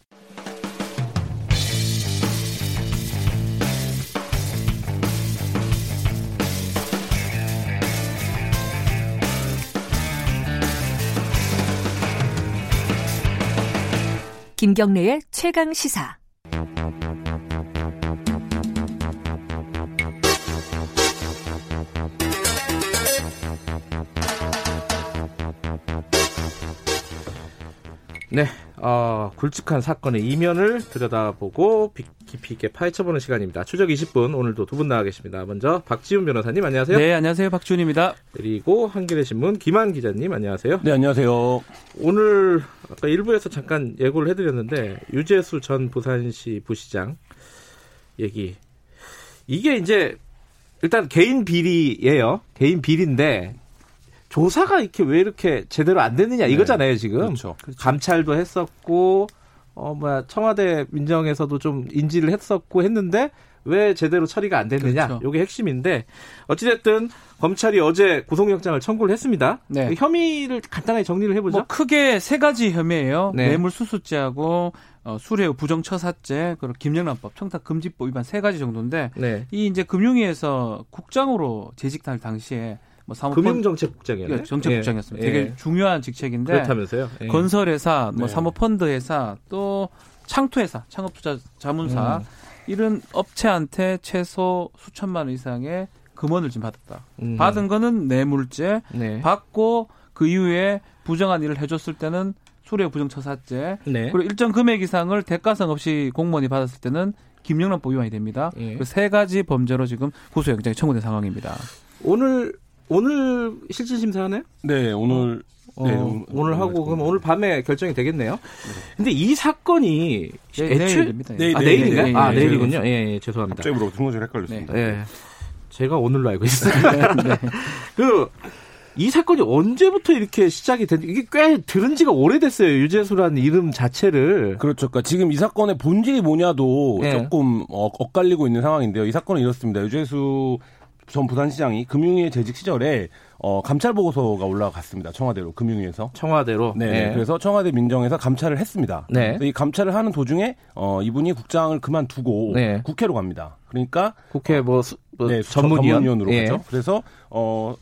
김경래의 최강 시사. 네, 어, 굵직한 사건의 이면을 들여다보고 깊이 있게 파헤쳐보는 시간입니다. 추적 20분 오늘도 두 분 나와 계십니다. 먼저 박지훈 변호사님 안녕하세요. 네, 안녕하세요. 박지훈입니다. 그리고 한겨레 신문 김한 기자님 안녕하세요. 네, 안녕하세요. 오늘 아까 일부에서 잠깐 예고를 해드렸는데 유재수 전 부산시 부시장 얘기 이게 이제 일단 개인 비리예요. 개인 비리인데 조사가 이렇게 왜 이렇게 제대로 안 됐느냐 네. 이거잖아요 지금. 그렇죠. 그렇죠. 감찰도 했었고 어 뭐야 청와대 민정에서도 좀 인지를 했었고 했는데 왜 제대로 처리가 안 됐느냐. 그렇죠. 이게 핵심인데 어찌됐든 검찰이 어제 구속영장을 청구를 했습니다. 네. 그 혐의를 간단하게 정리를 해보죠. 뭐 크게 세 가지 혐의예요. 네. 뇌물수수죄하고 어, 수뢰 부정처사죄 그리고 김영란법 청탁금지법 위반 세 가지 정도인데 네. 이 이제 금융위에서 국장으로 재직할 당시에 뭐 사모펀 금융정책국장이었나요? 예, 정책국장이었습니다. 예. 되게 중요한 직책인데 그렇다면서요? 예. 건설회사, 뭐 네. 사모펀드회사, 또 창투회사, 창업투자 자문사 음. 이런 업체한테 최소 수천만 원 이상의 금원을 지금 받았다. 음. 받은 거는 뇌물죄, 네. 받고 그 이후에 부정한 일을 해줬을 때는 수뢰 부정처사죄, 네. 그리고 일정 금액 이상을 대가성 없이 공무원이 받았을 때는 김영란법 위반이 됩니다. 예. 그세 가지 범죄로 지금 구속영장이 청구된 상황입니다. 오늘 오늘 실질 심사하나요? 네, 오늘 어, 네, 오늘, 오늘 하고 그럼 오늘 밤에 결정이 되겠네요. 근데 이 사건이 네, 애초에 내일입니다. 네, 아, 내일인가요? 네, 아, 내일이군요. 예, 예, 죄송합니다. 갑자기 물어보 순간 헷갈렸습니다. 예. 제가 오늘로 알고 있어요. 네. 그, 이 사건이 언제부터 이렇게 시작이 된, 이게 꽤 들은 지가 오래됐어요. 유재수라는 이름 자체를. 그렇죠. 그러니까 지금 이 사건의 본질이 뭐냐도 네. 조금 어, 엇갈리고 있는 상황인데요. 이 사건은 이렇습니다. 유재수 전 부산시장이 금융위에 재직 시절에 어, 감찰 보고서가 올라갔습니다. 청와대로 금융위에서. 청와대로. 네. 네. 그래서 청와대 민정에서 감찰을 했습니다. 네. 이 감찰을 하는 도중에 어, 이분이 국장을 그만두고 네. 국회로 갑니다. 그러니까 국회 뭐, 수, 뭐 네, 전문위원? 으로 예. 가죠. 그래서 어,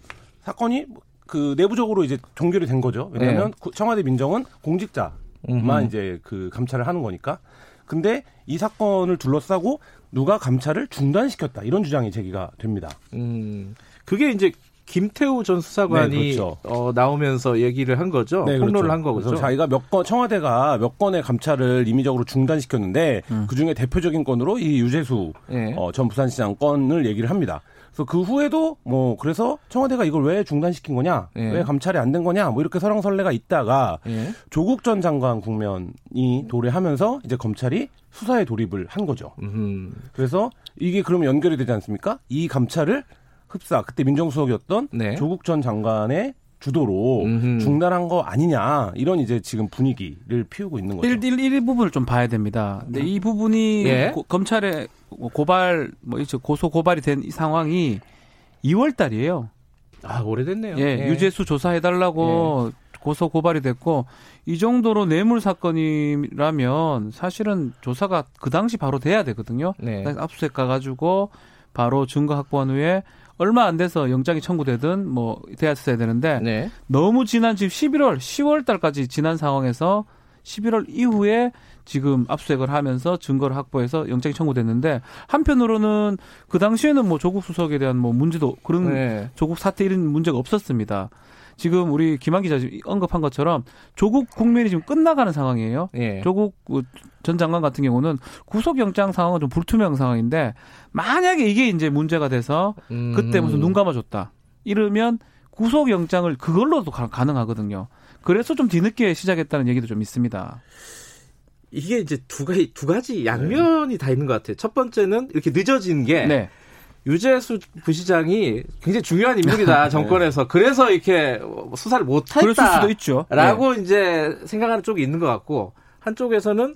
사건이 그 내부적으로 이제 종결이 된 거죠. 왜냐하면 네. 청와대 민정은 공직자 음. 이제 그 감찰을 하는 거니까. 근데 이 사건을 둘러싸고 누가 감찰을 중단시켰다 이런 주장이 제기가 됩니다. 음. 그게 이제 김태우 전 수사관이 네, 그렇죠. 어, 나오면서 얘기를 한 거죠. 네, 폭로를 그렇죠. 한 거죠. 자기가 몇 건 청와대가 몇 건의 감찰을 임의적으로 중단시켰는데 음. 그 중에 대표적인 건으로 이 유재수 네. 어, 전 부산시장 건을 얘기를 합니다. 그래서 그 후에도 뭐 그래서 청와대가 이걸 왜 중단시킨 거냐, 예. 왜 감찰이 안 된 거냐, 뭐 이렇게 설랑설레가 있다가 예. 조국 전 장관 국면이 도래하면서 이제 검찰이 수사에 돌입을 한 거죠. 음. 그래서 이게 그러면 연결이 되지 않습니까? 이 감찰을 흡사 그때 민정수석이었던 네. 조국 전 장관의 주도로 음흠. 중단한 거 아니냐 이런 이제 지금 분위기를 피우고 있는 거죠. 일, 일, 일 부분을 좀 봐야 됩니다. 근데 이 부분이 예? 고, 검찰의 고발 뭐 이제 고소 고발이 된이 상황이 2월 달이에요. 아 오래됐네요. 예, 예. 유재수 조사해 달라고 예. 고소 고발이 됐고 이 정도로 뇌물 사건이라면 사실은 조사가 그 당시 바로 돼야 되거든요. 네. 압수수색 가가지고 바로 증거 확보한 후에 얼마 안 돼서 영장이 청구되든 뭐 되었어야 되는데 네. 너무 지난 지금 11월, 10월 달까지 지난 상황에서 11월 이후에 지금 압수수색을 하면서 증거를 확보해서 영장이 청구됐는데 한편으로는 그 당시에는 뭐 조국 수석에 대한 뭐 문제도 그런 네. 조국 사태 이런 문제가 없었습니다. 지금 우리 김한 기자 언급한 것처럼 조국 국면이 지금 끝나가는 상황이에요. 예. 조국 전 장관 같은 경우는 구속영장 상황은 좀 불투명 상황인데 만약에 이게 이제 문제가 돼서 그때 무슨 눈 감아줬다 이러면 구속영장을 그걸로도 가능하거든요. 그래서 좀 뒤늦게 시작했다는 얘기도 좀 있습니다. 이게 이제 두 가지 두 가지 양면이 네. 다 있는 것 같아요. 첫 번째는 이렇게 늦어진 게 네. 유재수 부시장이 굉장히 중요한 인물이다 네. 정권에서 그래서 이렇게 수사를 못했다라고 네. 이제 생각하는 쪽이 있는 것 같고 한쪽에서는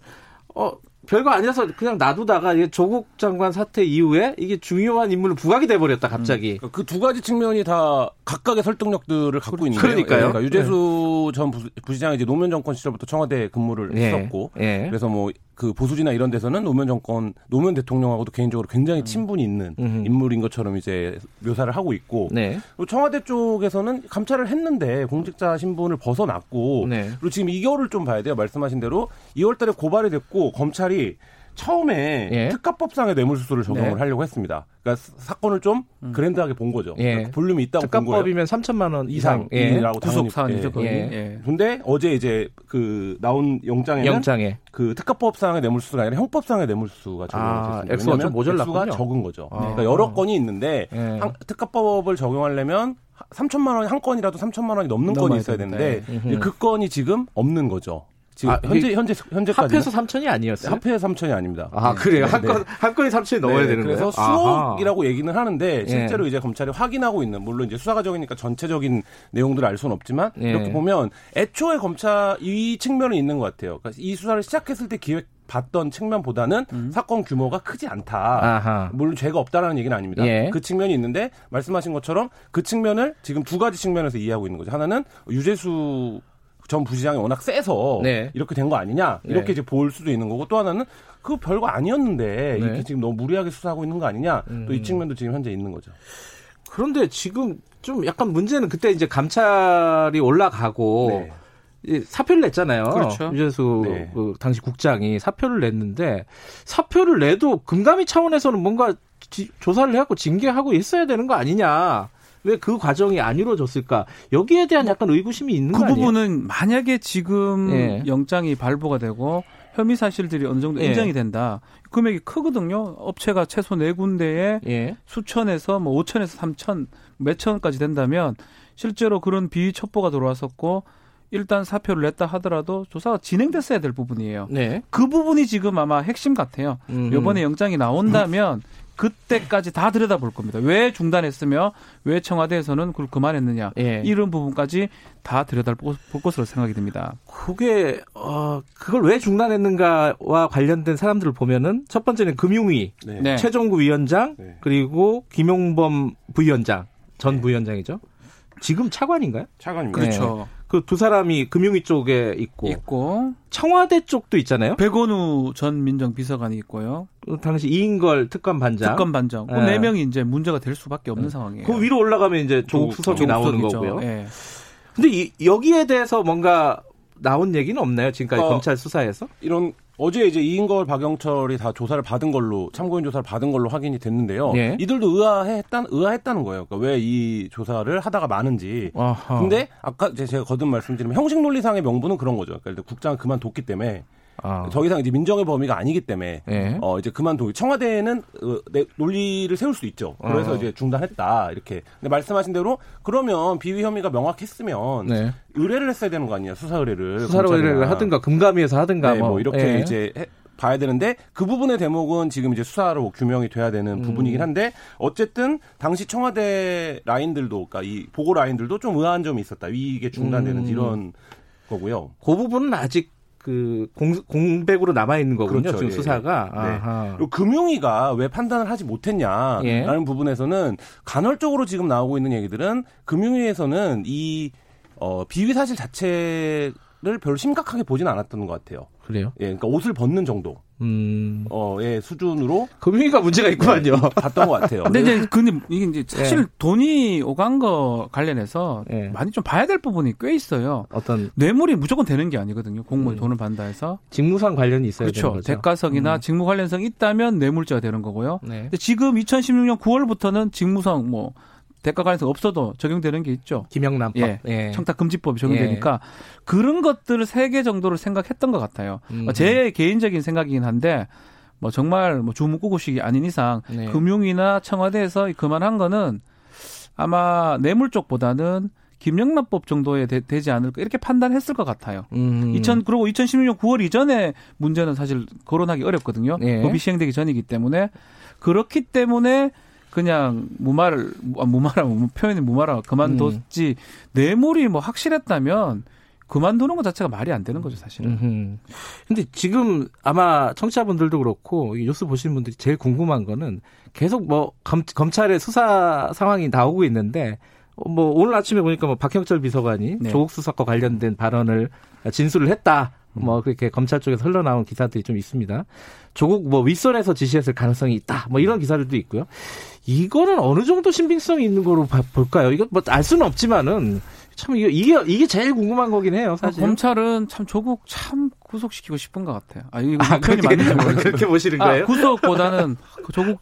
어 별거 아니라서 그냥 놔두다가 이게 조국 장관 사태 이후에 이게 중요한 인물로 부각이 돼버렸다 갑자기. 음. 그두 가지 측면이 다 각각의 설득력들을 갖고 있는 거예요. 그러니까요. 그러니까 유재수 네. 전 부시장이 이제 노무현 정권 시절부터 청와대 근무를 네. 했었고, 네. 그래서 뭐 그 보수지나 이런 데서는 노무현 정권 노무현 대통령하고도 개인적으로 굉장히 음. 친분이 있는 음. 인물인 것처럼 이제 묘사를 하고 있고, 네. 청와대 쪽에서는 감찰을 했는데 공직자 신분을 벗어났고, 네. 그리고 지금 이거를 좀 봐야 돼요. 말씀하신 대로 2월달에 고발이 됐고 검찰이 처음에 예. 특가법상의 뇌물수수를 적용을 네. 하려고 했습니다. 그러니까 사건을 좀 음. 그랜드하게 본 거죠. 예. 그러니까 볼륨이 있다고 본 거예요. 특가법이면 3천만 원 이상이라고 예. 구속 사안이죠. 예. 예. 근데 어제 이제 그 나온 영장에는 영장에. 그 특가법상의 뇌물수수가 아니라 형법상의 뇌물수수가 적용됐습니다. 아, 액수가 좀 모자랐군요. 적은 거죠. 아. 그러니까 여러 건이 있는데 예. 한, 특가법을 적용하려면 3천만 원이 한 건이라도 3천만 원이 넘는 건이 있어야 되는데 그 건이 지금 없는 거죠. 지금 아, 현재 현재 현재까지 합해서 3천이 아니었어요? 합해서 3천이 아닙니다. 아 그래요? 한건 한 건이 3천이 넘어야 네, 되는 그래서 거예요? 수억이라고 얘기는 하는데 예. 실제로 예. 이제 검찰이 확인하고 있는 물론 이제 수사 과정이니까 전체적인 내용들을 알 수는 없지만 예. 이렇게 보면 애초에 검찰 이 측면은 있는 것 같아요. 그러니까 이 수사를 시작했을 때 기획 봤던 측면보다는 음. 사건 규모가 크지 않다. 아하. 물론 죄가 없다라는 얘기는 아닙니다. 예. 그 측면이 있는데 말씀하신 것처럼 그 측면을 지금 두 가지 측면에서 이해하고 있는 거죠. 하나는 유재수 전 부시장이 워낙 세서 네. 이렇게 된 거 아니냐 이렇게 네. 이제 볼 수도 있는 거고 또 하나는 그 별거 아니었는데 네. 이렇게 지금 너무 무리하게 수사하고 있는 거 아니냐 음. 또이 측면도 지금 현재 있는 거죠. 그런데 지금 좀 약간 문제는 그때 이제 감찰이 올라가고 네. 사표를 냈잖아요. 그렇죠. 유재수 네. 그 당시 국장이 사표를 냈는데 사표를 내도 금감위 차원에서는 뭔가 지, 조사를 해갖고 징계하고 있어야 되는 거 아니냐. 왜 그 과정이 안 이루어졌을까? 여기에 대한 약간 의구심이 있는 그거 아니에요? 그 부분은 만약에 지금 예. 영장이 발부가 되고 혐의 사실들이 어느 정도 예. 인정이 된다. 금액이 크거든요. 업체가 최소 네 군데에 예. 수천에서 뭐 오천에서 삼천 몇 천까지 된다면 실제로 그런 비위 첩보가 들어왔었고 일단 사표를 냈다 하더라도 조사가 진행됐어야 될 부분이에요. 네. 그 부분이 지금 아마 핵심 같아요. 음. 이번에 영장이 나온다면 그때까지 다 들여다볼 겁니다. 왜 중단했으며 왜 청와대에서는 그걸 그만했느냐 예. 이런 부분까지 다 들여다볼 것으로 생각이 됩니다. 그게 어 그걸 왜 중단했는가와 관련된 사람들을 보면은 첫 번째는 금융위 네. 네. 최종구 위원장 네. 그리고 김용범 부위원장 전 네. 부위원장이죠. 지금 차관인가요? 차관입니다. 그렇죠. 그 두 사람이 금융위 쪽에 있고, 있고 청와대 쪽도 있잖아요. 백원우 전 민정 비서관이 있고요. 그 당시 이인걸 특검 반장, 특검 반장, 그 네. 네 명이 이제 문제가 될 수밖에 없는 네. 상황이에요. 그 위로 올라가면 이제 조국 수석이 조국 나오는 수석이죠. 거고요. 네. 근데 이, 여기에 대해서 뭔가 나온 얘기는 없나요? 지금까지 어, 검찰 수사에서? 이런 어제 이제 이인걸 박영철이 다 조사를 받은 걸로 참고인 조사를 받은 걸로 확인이 됐는데요. 예. 이들도 의아했다 의아했다는 거예요. 그러니까 왜 이 조사를 하다가 많은지. 아하. 근데 아까 제가 거듭 말씀드리면 형식 논리상의 명분은 그런 거죠. 그러니까 국장을 그만뒀기 때문에 아. 더 이상 이제 민정의 범위가 아니기 때문에 예. 어 이제 그만두고 청와대는 어, 내 논리를 세울 수 있죠. 그래서 어. 이제 중단했다 이렇게. 근데 말씀하신 대로 그러면 비위 혐의가 명확했으면 네. 의뢰를 했어야 되는 거 아니에요 수사 의뢰를 수사 의뢰를 하든가 금감위에서 하든가 네, 뭐, 뭐 이렇게 예. 이제 해, 봐야 되는데 그 부분의 대목은 지금 이제 수사로 규명이 돼야 되는 음. 부분이긴 한데 어쨌든 당시 청와대 라인들도 그러니까 이 보고 라인들도 좀 의아한 점이 있었다. 이게 중단되는 음. 이런 거고요. 그 부분은 아직 그 공, 공백으로 남아 있는 거군요. 그렇죠. 지금 예. 수사가. 네. 그리고 금융위가 왜 판단을 하지 못했냐라는 예. 부분에서는 간헐적으로 지금 나오고 있는 얘기들은 금융위에서는 이 어, 비위 사실 자체를 별로 심각하게 보지는 않았던 것 같아요. 그래요? 예, 그러니까 옷을 벗는 정도. 음. 어, 예, 수준으로. 금융위가 문제가 있구만요. 네, 봤던 것 같아요. 근데 이제, 근데 이게 이제 사실 예. 돈이 오간 거 관련해서 예. 많이 좀 봐야 될 부분이 꽤 있어요. 어떤. 뇌물이 무조건 되는 게 아니거든요. 공무원 음. 돈을 받는다 해서. 직무상 관련이 있어야 그렇죠. 되는 거죠. 대가성이나 음. 직무 관련성이 있다면 뇌물죄가 되는 거고요. 네. 근데 지금 2016년 9월부터는 직무상 뭐, 대가 관련해서 없어도 적용되는 게 있죠. 김영란법. 예. 예. 청탁 금지법이 적용되니까 예. 그런 것들을 세 개 정도를 생각했던 것 같아요. 음. 제 개인적인 생각이긴 한데 뭐 정말 뭐 주무꾸구식이 아닌 이상 네. 금융이나 청와대에서 그만한 거는 아마 뇌물 쪽보다는 김영란법 정도에 되, 지 않을까 이렇게 판단했을 것 같아요. 음. 2000 그리고 2016년 9월 이전에 문제는 사실 거론하기 어렵거든요. 네. 법이 시행되기 전이기 때문에 그렇기 때문에 그냥 무마를 아, 무마라 표현이 무마라 그만뒀지 음. 뇌물이 뭐 확실했다면 그만두는 것 자체가 말이 안 되는 거죠, 사실은. 음흠. 근데 지금 아마 청취자분들도 그렇고 뉴스 보시는 분들이 제일 궁금한 거는 계속 뭐 검, 검찰의 수사 상황이 나오고 있는데 뭐 오늘 아침에 보니까 뭐 박형철 비서관이 네. 조국 수사과 관련된 발언을 진술을 했다. 뭐 그렇게 검찰 쪽에서 흘러나온 기사들이 좀 있습니다. 조국 뭐 윗선에서 지시했을 가능성이 있다. 뭐 이런 기사들도 있고요. 이거는 어느 정도 신빙성이 있는 거로 볼까요? 이거 뭐 알 수는 없지만은 참 이게 이게 이게 제일 궁금한 거긴 해요. 사실 아, 검찰은 참 조국 참 구속시키고 싶은 것 같아요. 아 이거 아, 맞는지 모르겠어요. 그렇게 보시는 아, 거예요? 아, 구속보다는 그 조국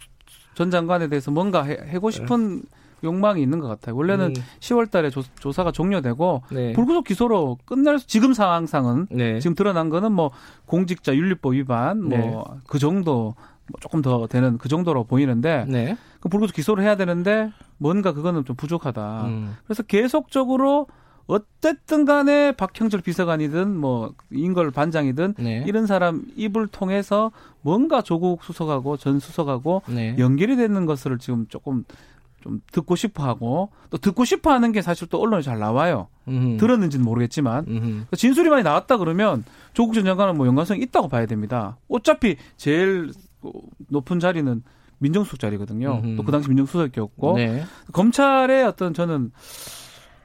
전 장관에 대해서 뭔가 해, 해고 싶은 네. 욕망이 있는 것 같아요. 원래는 음. 10월 달에 조, 사가 종료되고 네. 불구속 기소로 끝날 지금 상황상은 네. 지금 드러난 거는 뭐 공직자 윤리법 위반 네. 뭐그 정도 뭐 조금 더 되는 그 정도로 보이는데 네. 그 불구속 기소를 해야 되는데 뭔가 그거는 좀 부족하다. 음. 그래서 계속적으로 어쨌든 간에 박형철 비서관이든 뭐 인걸 반장이든 네. 이런 사람 입을 통해서 뭔가 조국 수석하고 전 수석하고 네. 연결이 되는 것을 지금 조금 좀 듣고 싶어 하고 또 듣고 싶어 하는 게 사실 또 언론에 잘 나와요. 음흠. 들었는지는 모르겠지만 음흠. 진술이 많이 나왔다 그러면 조국 전 장관은 뭐 연관성이 있다고 봐야 됩니다. 어차피 제일 높은 자리는 민정수석 자리거든요. 또그 당시 민정수석이었고 네. 검찰의 어떤 저는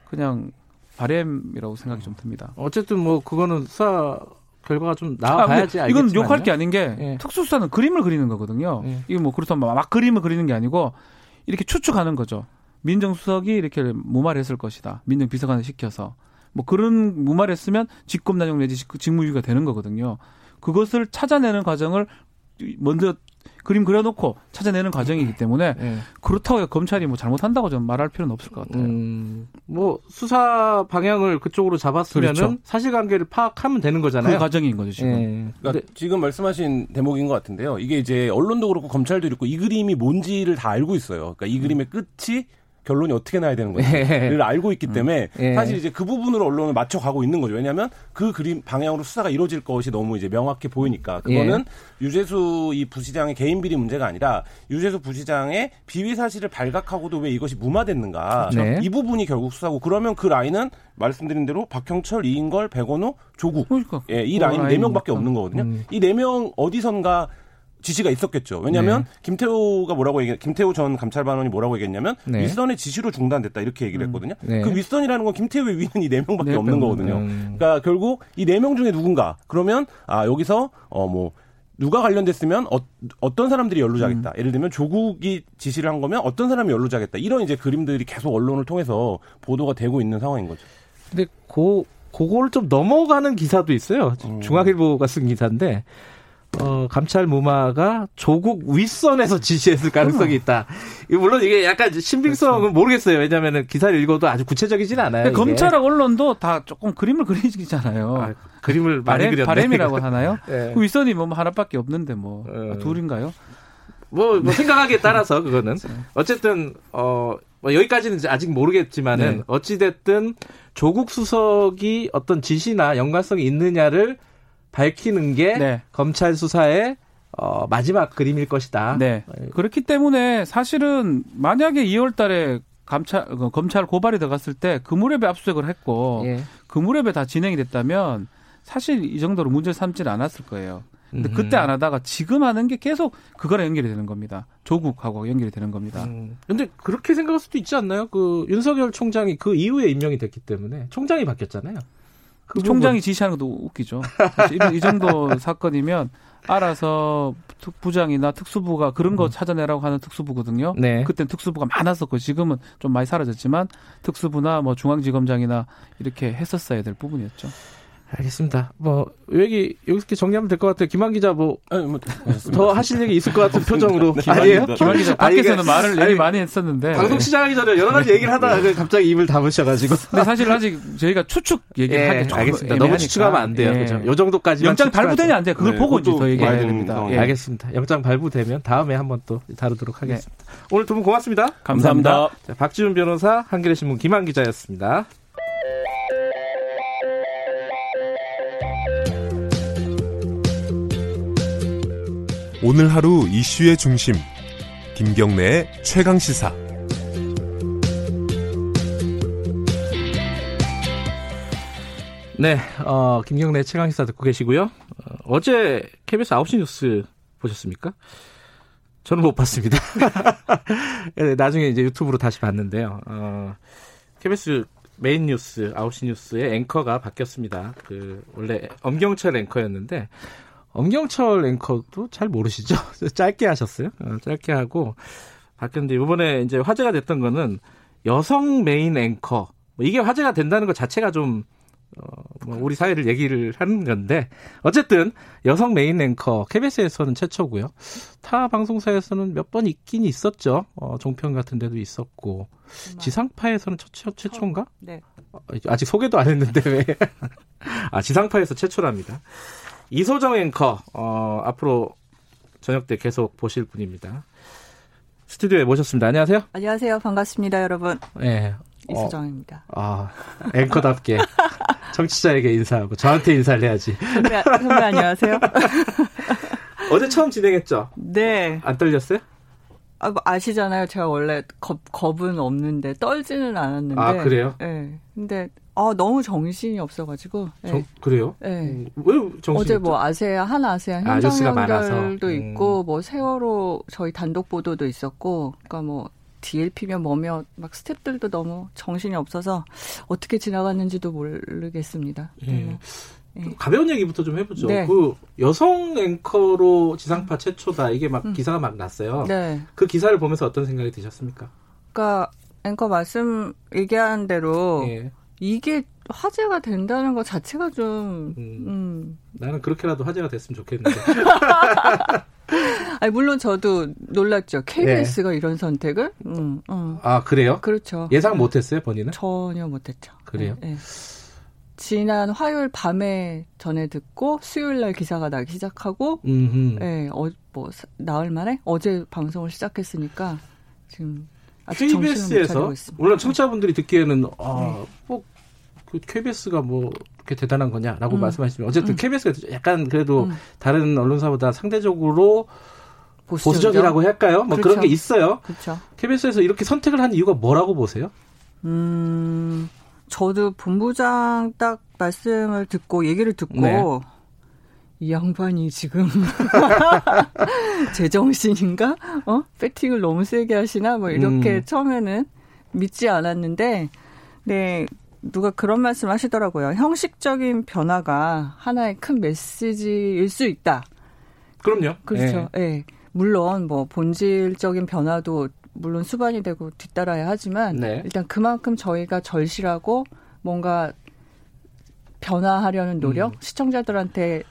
그냥 바램이라고 생각이 좀 듭니다. 어쨌든 뭐 그거는 수사 결과가 좀 나와봐야지 아, 이건 욕할 게 아닌 게 예. 특수수사는 그림을 그리는 거거든요. 예. 이게 뭐 그렇다면 막 그림을 그리는 게 아니고 이렇게 추측하는 거죠. 민정수석이 이렇게 무말했을 것이다. 민정비서관을 시켜서. 뭐 그런 무말했으면 직권남용 내지 직무유기가 되는 거거든요. 그것을 찾아내는 과정을 먼저 그림 그려놓고 찾아내는 과정이기 때문에 네. 그렇다고 검찰이 뭐 잘못한다고 좀 말할 필요는 없을 것 같아요. 음, 뭐 수사 방향을 그쪽으로 잡았으면은 그렇죠. 사실관계를 파악하면 되는 거잖아요. 그 과정인 거죠 지금. 네. 그러니까 지금 말씀하신 대목인 것 같은데요. 이게 이제 언론도 그렇고 검찰도 그렇고 이 그림이 뭔지를 다 알고 있어요. 그러니까 이 그림의 끝이 결론이 어떻게 나야 되는 건지를 네. 알고 있기 때문에 네. 사실 이제 그 부분으로 언론을 맞춰가고 있는 거죠. 왜냐하면 그 그림 방향으로 수사가 이루어질 것이 너무 이제 명확해 보이니까 그거는 예. 유재수 이 부시장의 개인 비리 문제가 아니라 유재수 부시장의 비위 사실을 발각하고도 왜 이것이 무마됐는가 네. 이 부분이 결국 수사고 그러면 그 라인은 말씀드린 대로 박형철, 이인걸, 백원우, 조국 그러니까. 예, 이 라인 네 명밖에 없는 거거든요. 음. 이네 명 어디선가 지시가 있었겠죠. 왜냐하면 네. 김태우가 뭐라고 얘기, 김태우 전 감찰반원이 뭐라고 얘기했냐면 네. 윗선의 지시로 중단됐다 이렇게 얘기를 음. 했거든요. 네. 그 윗선이라는 건 김태우의 위는 이 네 명밖에 네, 없는 거거든요. 음. 그러니까 결국 이 네 명 중에 누군가 그러면 아 여기서 어 뭐 누가 관련됐으면 어, 떤 사람들이 연루자겠다. 음. 예를 들면 조국이 지시를 한 거면 어떤 사람이 연루자겠다. 이런 이제 그림들이 계속 언론을 통해서 보도가 되고 있는 상황인 거죠. 근데 고 그걸 좀 넘어가는 기사도 있어요. 음. 중앙일보가 쓴 기사인데 어, 감찰 무마가 조국 윗선에서 지시했을 가능성이 있다. 물론 이게 약간 신빙성은 그렇죠. 모르겠어요. 왜냐하면 기사를 읽어도 아주 구체적이진 않아요. 검찰하고 언론도 다 조금 그림을 그리잖아요. 아, 그림을 많이 바램, 그렸네. 바램이라고 하나요? 네. 그 윗선이 뭐 하나밖에 없는데 뭐 네. 둘인가요? 뭐, 뭐 생각하기에 따라서 그거는 어쨌든 어. 뭐 여기까지는 아직 모르겠지만은 네. 어찌 됐든 조국 수석이 어떤 지시나 연관성이 있느냐를 밝히는 게 네. 검찰 수사의 어, 마지막 그림일 것이다. 네. 그렇기 때문에 사실은 만약에 2월 달에 감찰, 그 검찰 고발이 들어갔을 때 그 무렵에 압수수색을 했고 예. 그 무렵에 다 진행이 됐다면 사실 이 정도로 문제를 삼지는 않았을 거예요. 근데 그때 안 하다가 지금 하는 게 계속 그거랑 연결이 되는 겁니다. 조국하고 연결이 되는 겁니다. 음. 근데 그렇게 생각할 수도 있지 않나요? 그 윤석열 총장이 그 이후에 임명이 됐기 때문에 총장이 바뀌었잖아요. 그 총장이 지시하는 것도 웃기죠. 이, 정도 사건이면 알아서 부장이나 특수부가 그런 거 음. 찾아내라고 하는 특수부거든요. 네. 그땐 특수부가 많았었고 지금은 좀 많이 사라졌지만 특수부나 뭐 중앙지검장이나 이렇게 했었어야 될 부분이었죠. 알겠습니다. 뭐 여기 여기서 정리하면 될 것 같아요. 김한 기자 뭐더 뭐, 하실 얘기 있을 것 같은 표정으로 네, 아니에요? 김한 기자 밖에서는 아니, 말을 아니, 많이 했었는데 방송 시작하기 전에 여러 가지 얘기를 하다가 네. 갑자기 입을 다무셔가지고. 근데 사실 아직 저희가 추측 얘기를 예, 하기 좀 알겠습니다. 너무 추측하면 안 돼요. 예. 그죠? 요 정도까지 영장 발부되냐 안 돼. 그걸 네, 보고 이제 더 얘기해야 됩니다. 예. 알겠습니다. 영장 발부되면 다음에 한번 또 다루도록 하겠습니다. 네. 오늘 두 분 고맙습니다. 감사합니다. 감사합니다. 자, 박지훈 변호사, 한겨레 신문 김한 기자였습니다. 오늘 하루 이슈의 중심 김경래의 최강 시사 네, 어, 김경래 최강 시사 듣고 계시고요. 어, 제 KBS 9시 뉴스 보셨습니까? 저는 못 봤습니다. 네, 나중에 이제 유튜브로 다시 봤는데요. 어, KBS 메인 뉴스 9시 뉴스의 앵커가 바뀌었습니다. 그 원래 엄경철 앵커였는데 엄경철 앵커도 잘 모르시죠? 짧게 하셨어요. 어, 짧게 하고 바뀌었는데 이번에 이제 화제가 됐던 거는 여성 메인 앵커 뭐 이게 화제가 된다는 것 자체가 좀 어, 뭐 우리 사회를 얘기를 하는 건데 어쨌든 여성 메인 앵커 KBS에서는 최초고요. 타 방송사에서는 몇 번 있긴 있었죠. 어, 종편 같은 데도 있었고 정말. 지상파에서는 최초 최초인가? 네. 어, 아직 소개도 안 했는데 왜? 아 지상파에서 최초랍니다. 이소정 앵커 어, 앞으로 저녁 때 계속 보실 분입니다. 스튜디오에 모셨습니다. 안녕하세요. 안녕하세요. 반갑습니다, 여러분. 네. 이소정입니다. 어, 아, 앵커답게 청취자에게 인사하고 저한테 인사를 해야지. 선배, 선배 안녕하세요. 어제 처음 진행했죠? 네. 안 떨렸어요? 아, 뭐 아시잖아요. 제가 원래 겁, 겁은 없는데 떨지는 않았는데. 아, 그래요? 네. 근데 아, 너무 정신이 없어가지고. 네. 그래요? 네. 음, 왜 정신이 어제 뭐 아세아, 한 아세아 아, 현장 연결도 음. 있고, 뭐 세월호 저희 단독 보도도 있었고, 그러니까 뭐 DLP면 뭐며 막 스탭들도 너무 정신이 없어서 어떻게 지나갔는지도 모르겠습니다. 예. 네. 가벼운 얘기부터 좀 해보죠. 네. 그 여성 앵커로 지상파 최초다 이게 막 음. 기사가 막 났어요. 네. 그 기사를 보면서 어떤 생각이 드셨습니까? 그러니까 앵커 말씀 얘기한 대로 예. 이게 화제가 된다는 것 자체가 좀 음, 음. 나는 그렇게라도 화제가 됐으면 좋겠는데. 아니, 물론 저도 놀랐죠. KBS가 네. 이런 선택을. 음, 음. 아 그래요? 그렇죠. 예상 음. 못했어요, 본인은? 전혀 못했죠. 그래요? 네, 네. 지난 화요일 밤에 전에 듣고 수요일 날 기사가 나기 시작하고, 음 네, 어, 뭐 나흘 만에 어제 방송을 시작했으니까 지금 KBS에서 물론 청취자분들이 듣기에는 아, 네. 뭐그 KBS가 뭐 그렇게 대단한 거냐라고 음. 말씀하시면 어쨌든 음. KBS가 약간 그래도 음. 다른 언론사보다 상대적으로 보수적이죠? 보수적이라고 할까요? 뭐 그렇죠. 그런 게 있어요. 그렇죠. KBS에서 이렇게 선택을 한 이유가 뭐라고 보세요? 음, 저도 본부장 딱 말씀을 듣고 얘기를 듣고 네. 이 양반이 지금 제정신인가? 어? 배팅을 너무 세게 하시나? 뭐 이렇게 음. 처음에는 믿지 않았는데, 네, 누가 그런 말씀 하시더라고요. 형식적인 변화가 하나의 큰 메시지일 수 있다. 그럼요. 그렇죠. 예. 네. 물론 뭐 본질적인 변화도 물론 수반이 되고 뒤따라야 하지만 네. 일단 그만큼 저희가 절실하고 뭔가 변화하려는 노력, 음. 시청자들한테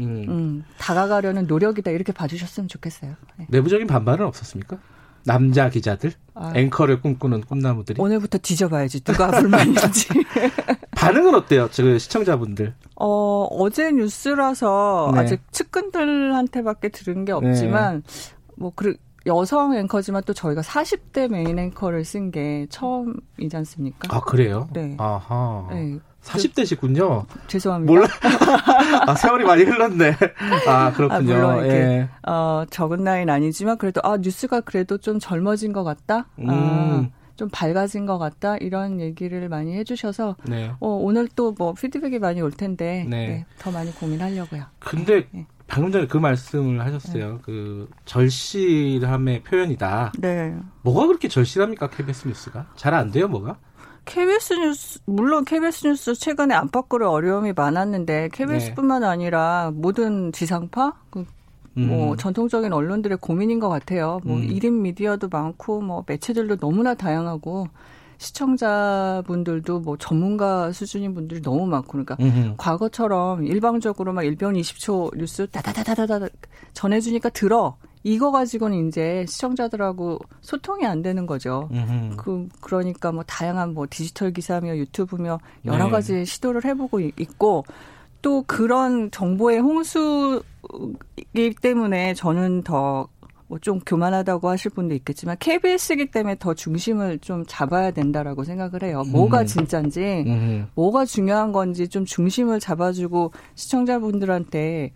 음. 음, 다가가려는 노력이다 이렇게 봐주셨으면 좋겠어요. 네. 내부적인 반발은 없었습니까? 남자 기자들 아. 앵커를 꿈꾸는 꿈나무들이 오늘부터 뒤져봐야지 누가 불만인지 반응은 어때요? 저 시청자분들 어 어제 뉴스라서 네. 아직 측근들한테밖에 들은 게 없지만 네. 뭐 그, 여성 앵커지만 또 저희가 40대 메인 앵커를 쓴 게 처음이지 않습니까? 아 그래요? 네. 아하. 네. 40대시군요. 죄송합니다. 몰라. 아, 세월이 많이 흘렀네. 아, 그렇군요. 아, 물론 이렇게, 예. 어, 적은 나이는 아니지만 그래도 아, 뉴스가 그래도 좀 젊어진 것 같다. 아, 음. 아, 좀 밝아진 것 같다. 이런 얘기를 많이 해주셔서 네. 어, 오늘 또 뭐 피드백이 많이 올 텐데 네. 네, 더 많이 고민하려고요. 근데 네. 방금 전에 그 말씀을 하셨어요. 네. 그 절실함의 표현이다. 네. 뭐가 그렇게 절실합니까? KBS 뉴스가 잘 안 돼요, 뭐가? KBS 뉴스 물론 KBS 뉴스 최근에 안팎으로 어려움이 많았는데 KBS뿐만 네. 아니라 모든 지상파 그 뭐 음. 전통적인 언론들의 고민인 것 같아요. 뭐 음. 1인 미디어도 많고 뭐 매체들도 너무나 다양하고 시청자분들도 뭐 전문가 수준인 분들이 너무 많고 그러니까 음흠. 과거처럼 일방적으로 막 1분 20초 뉴스 다다다다다다 전해주니까 들어 이거 가지고는 이제 시청자들하고 소통이 안 되는 거죠. 음흠. 그 그러니까 뭐 다양한 뭐 디지털 기사며 유튜브며 여러 네. 가지 시도를 해보고 있고 또 그런 정보의 홍수이기 때문에 저는 더 뭐 좀 교만하다고 하실 분도 있겠지만 KBS이기 때문에 더 중심을 좀 잡아야 된다라고 생각을 해요. 뭐가 음. 진짜인지, 음. 뭐가 중요한 건지 좀 중심을 잡아주고 시청자분들한테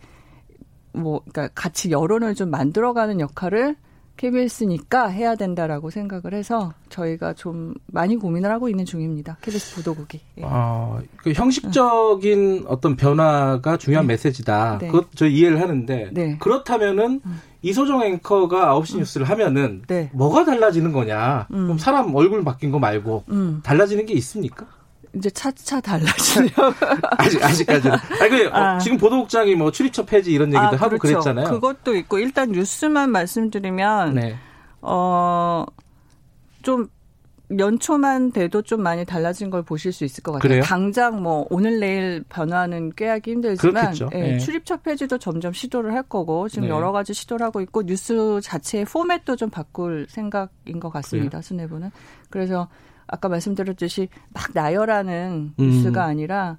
뭐 그러니까 같이 여론을 좀 만들어가는 역할을 KBS니까 해야 된다라고 생각을 해서 저희가 좀 많이 고민을 하고 있는 중입니다. KBS 보도국이. 예. 아, 그 형식적인 응. 어떤 변화가 중요한 네. 메시지다. 네. 그것 저 이해를 하는데 네. 그렇다면은 음. 이소정 앵커가 9시 음. 뉴스를 하면은 네. 뭐가 달라지는 거냐? 음. 그럼 사람 얼굴 바뀐 거 말고 음. 달라지는 게 있습니까? 이제 차차 달라지요. 아직 아직까지는. 아니 그 아. 지금 보도국장이 뭐 출입처 폐지 이런 얘기도 아, 하고 그렇죠. 그랬잖아요. 그것도 있고 일단 뉴스만 말씀드리면 네. 어좀 연초만 돼도 좀 많이 달라진 걸 보실 수 있을 것 같아요. 그래요? 당장 뭐 오늘 내일 변화는 꾀하기 힘들지만 예, 네. 출입처 폐지도 점점 시도를 할 거고 지금 네. 여러 가지 시도를 하고 있고 뉴스 자체의 포맷도 좀 바꿀 생각인 것 같습니다. 수뇌부는 그래서 아까 말씀드렸듯이 막 나열하는 음. 뉴스가 아니라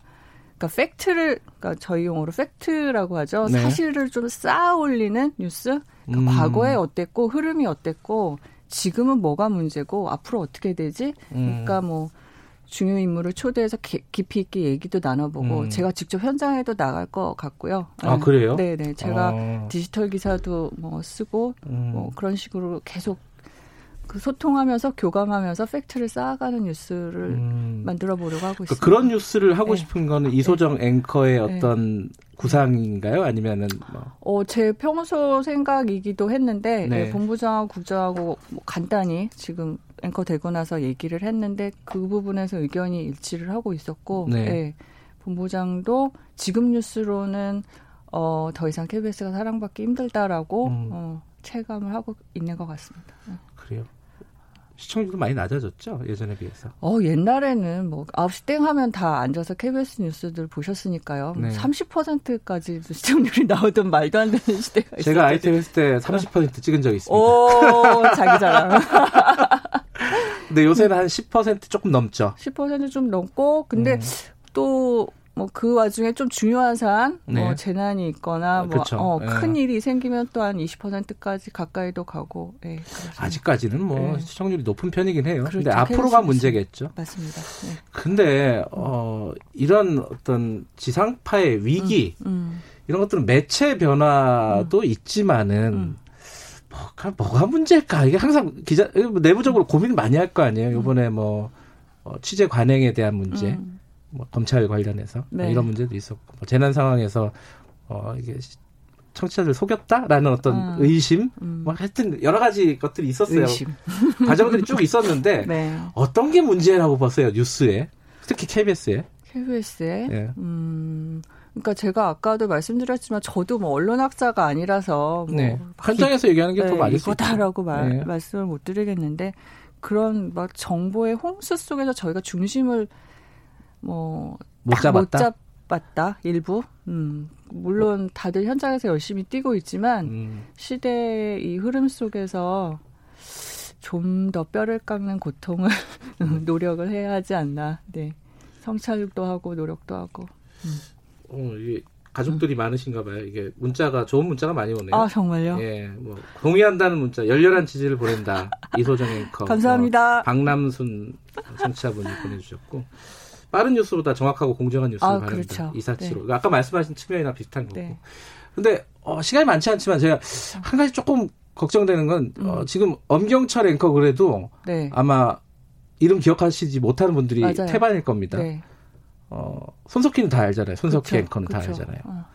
그러니까 팩트를 그러니까 저희 용어로 팩트라고 하죠. 네. 사실을 좀 쌓아 올리는 뉴스. 그러니까 음. 과거에 어땠고 흐름이 어땠고 지금은 뭐가 문제고 앞으로 어떻게 되지? 음. 그러니까 뭐 중요 인물을 초대해서 깊이 있게 얘기도 나눠보고 음. 제가 직접 현장에도 나갈 것 같고요. 아 그래요? 네네 제가 아. 디지털 기사도 뭐 쓰고 음. 뭐 그런 식으로 계속 그 소통하면서 교감하면서 팩트를 쌓아가는 뉴스를 음. 만들어 보려고 하고 그러니까 있습니다. 그런 뉴스를 하고 네. 싶은 거는 이소정 네. 앵커의 네. 어떤 네. 구상인가요? 아니면은 뭐? 어, 제 평소 생각이기도 했는데 네. 네, 본부장하고 국장하고 뭐 간단히 지금 앵커 되고 나서 얘기를 했는데 그 부분에서 의견이 일치를 하고 있었고 네. 본부장도 지금 뉴스로는 어, 더 이상 KBS가 사랑받기 힘들다라고 음. 어, 체감을 하고 있는 것 같습니다. 그래요? 시청률도 많이 낮아졌죠 예전에 비해서. 어 옛날에는 뭐 9시 땡 하면 다 앉아서 KBS 뉴스들 보셨으니까요. 네. 30%까지 시청률이 나오던 말도 안 되는 시대가 있어요. 제가 아이템 했을 때 30% 찍은 적이 있습니다. 오 자기 자랑. 근데 요새는 한 10% 조금 넘죠. 10%좀 넘고 근데 음. 또 뭐 그 와중에 좀 중요한 사안, 뭐 네. 뭐 재난이 있거나 뭐 어, 큰 네. 일이 생기면 또한 20%까지 가까이도 가고. 네, 아직까지는 뭐 네. 시청률이 높은 편이긴 해요. 그렇죠. 근데 앞으로가 문제겠죠. 맞습니다. 네. 근데 어 이런 어떤 지상파의 위기 음, 음. 이런 것들은 매체 변화도 음. 있지만은 음. 뭐가 뭐가 문제일까? 이게 항상 기자 내부적으로 고민 많이 할 거 아니에요. 이번에 뭐 어, 취재 관행에 대한 문제. 음. 뭐 검찰 관련해서 뭐 네. 이런 문제도 있었고 뭐 재난 상황에서 어 이게 청취자들 속였다라는 어떤 음. 의심, 음. 뭐 하여튼 여러 가지 것들이 있었어요. 의심. 과정들이 쭉 있었는데 네. 어떤 게 문제라고 보세요 뉴스에 특히 KBS에? KBS에? 네. 음. 그러니까 제가 아까도 말씀드렸지만 저도 뭐 언론학자가 아니라서 뭐 네. 현장에서 기, 얘기하는 게더 네, 많을 수 이거다라고 말, 네. 말씀을 못 드리겠는데 그런 막 정보의 홍수 속에서 저희가 중심을 뭐못 잡았다. 못 봤다 일부. 음, 물론 다들 현장에서 열심히 뛰고 있지만 음. 시대의 이 흐름 속에서 좀 더 뼈를 깎는 고통을 음. 노력을 해야 하지 않나. 네. 성찰도 하고 노력도 하고. 음. 어, 이게 가족들이 음. 많으신가 봐요. 이게 문자가 좋은 문자가 많이 오네요. 아 정말요? 예, 뭐 동의한다는 문자, 열렬한 지지를 보낸다. 이소정 앵커. 감사합니다. 뭐, 박남순 청취자분이 보내 주셨고 빠른 뉴스보다 정확하고 공정한 뉴스를 아, 바랍니다. 그렇죠. 이사치로. 네. 아까 말씀하신 측면이나 비슷한 거고. 네. 근데 어, 시간이 많지 않지만 제가 한 가지 조금 걱정되는 건 어, 음. 어, 지금 엄경철 앵커 그래도 네. 아마 이름 기억하시지 못하는 분들이 맞아요. 태반일 겁니다. 네. 어, 손석희는 다 알잖아요. 손석희 그쵸, 앵커는 그쵸. 다 알잖아요. 어.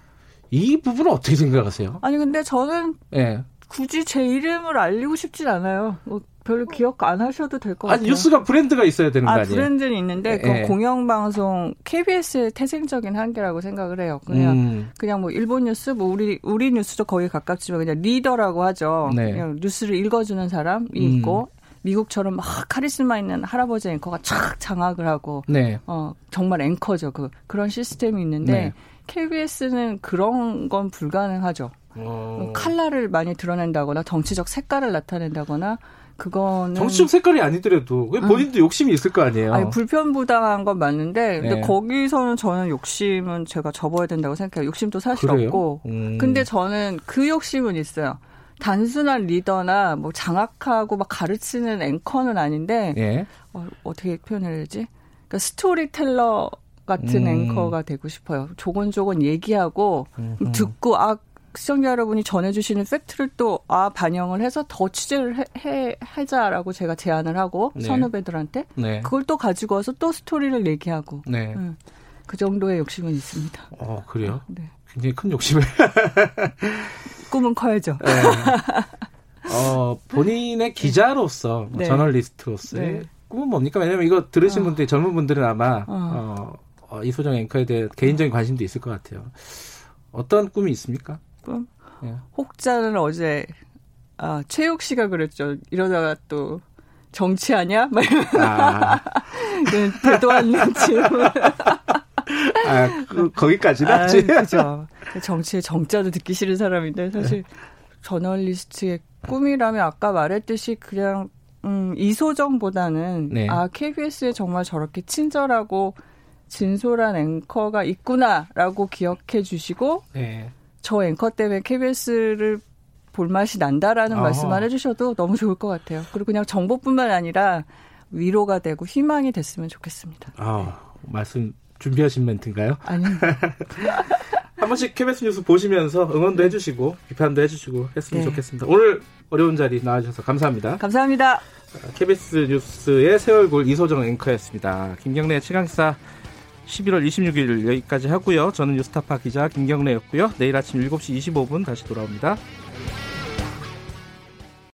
이 부분은 어떻게 생각하세요? 아니 근데 저는 네. 굳이 제 이름을 알리고 싶진 않아요. 뭐 별로 기억 안 하셔도 될 것 같아요. 아니 뉴스가 브랜드가 있어야 되는 거 아, 아니에요? 브랜드는 있는데 그 네. 공영방송 KBS의 태생적인 한계라고 생각을 해요. 그냥 음. 그냥 뭐 일본 뉴스, 뭐 우리 우리 뉴스도 거의 가깝지만 그냥 리더라고 하죠. 네. 그냥 뉴스를 읽어주는 사람이 음. 있고 미국처럼 막 카리스마 있는 할아버지 앵커가 촥 장악을 하고 네. 어 정말 앵커죠. 그 그런 시스템이 있는데 네. KBS는 그런 건 불가능하죠. 오. 어. 칼라를 많이 드러낸다거나 정치적 색깔을 나타낸다거나 그거는 정치적 색깔이 아니더라도 본인도 음. 욕심이 있을 거 아니에요. 아니, 불편부당한 건 맞는데 근데 네. 거기서는 저는 욕심은 제가 접어야 된다고 생각해요. 욕심도 사실 그래요? 없고. 음. 근데 저는 그 욕심은 있어요. 단순한 리더나 뭐 장악하고 막 가르치는 앵커는 아닌데 예. 어떻게 표현해야 되지? 그러니까 스토리텔러 같은 음. 앵커가 되고 싶어요. 조곤조곤 얘기하고 음흠. 듣고 아 시청자 여러분이 전해주시는 팩트를 또 아 반영을 해서 더 취재를 해, 해 하자라고 제가 제안을 하고 네. 선후배들한테 네. 그걸 또 가지고 와서 또 스토리를 얘기하고 네. 음, 그 정도의 욕심은 있습니다. 어 그래요? 네. 굉장히 큰 욕심을. 꿈은 커야죠. 네. 어, 본인의 기자로서, 뭐 네. 저널리스트로서의 네. 꿈은 뭡니까? 왜냐면 이거 들으신 어. 분들이 젊은 분들은 아마, 어. 어, 어, 이소정 앵커에 대해 개인적인 관심도 있을 것 같아요. 어떤 꿈이 있습니까? 꿈? 예. 혹자는 어제, 아, 최욱 씨가 그랬죠. 이러다가 또, 정치하냐? 막 아. 되도 않는 질문. 아, 그, 거기까지는 아, 그죠. 정치의 정자도 듣기 싫은 사람인데 사실 네. 저널리스트의 꿈이라면 아까 말했듯이 그냥 음, 이소정보다는 네. 아 KBS에 정말 저렇게 친절하고 진솔한 앵커가 있구나라고 기억해 주시고 네. 저 앵커 때문에 KBS를 볼 맛이 난다라는 어허. 말씀만 해주셔도 너무 좋을 것 같아요. 그리고 그냥 정보뿐만 아니라 위로가 되고 희망이 됐으면 좋겠습니다. 아, 말씀 준비하신 멘트인가요? 아니요. 한 번씩 KBS 뉴스 보시면서 응원도 해주시고 비판도 해주시고 했으면 네. 좋겠습니다. 오늘 어려운 자리 나와주셔서 감사합니다. 감사합니다. KBS 뉴스의 세월골 이소정 앵커였습니다. 김경래 최강사 11월 26일 여기까지 하고요. 저는 뉴스타파 기자 김경래였고요. 내일 아침 7시 25분 다시 돌아옵니다.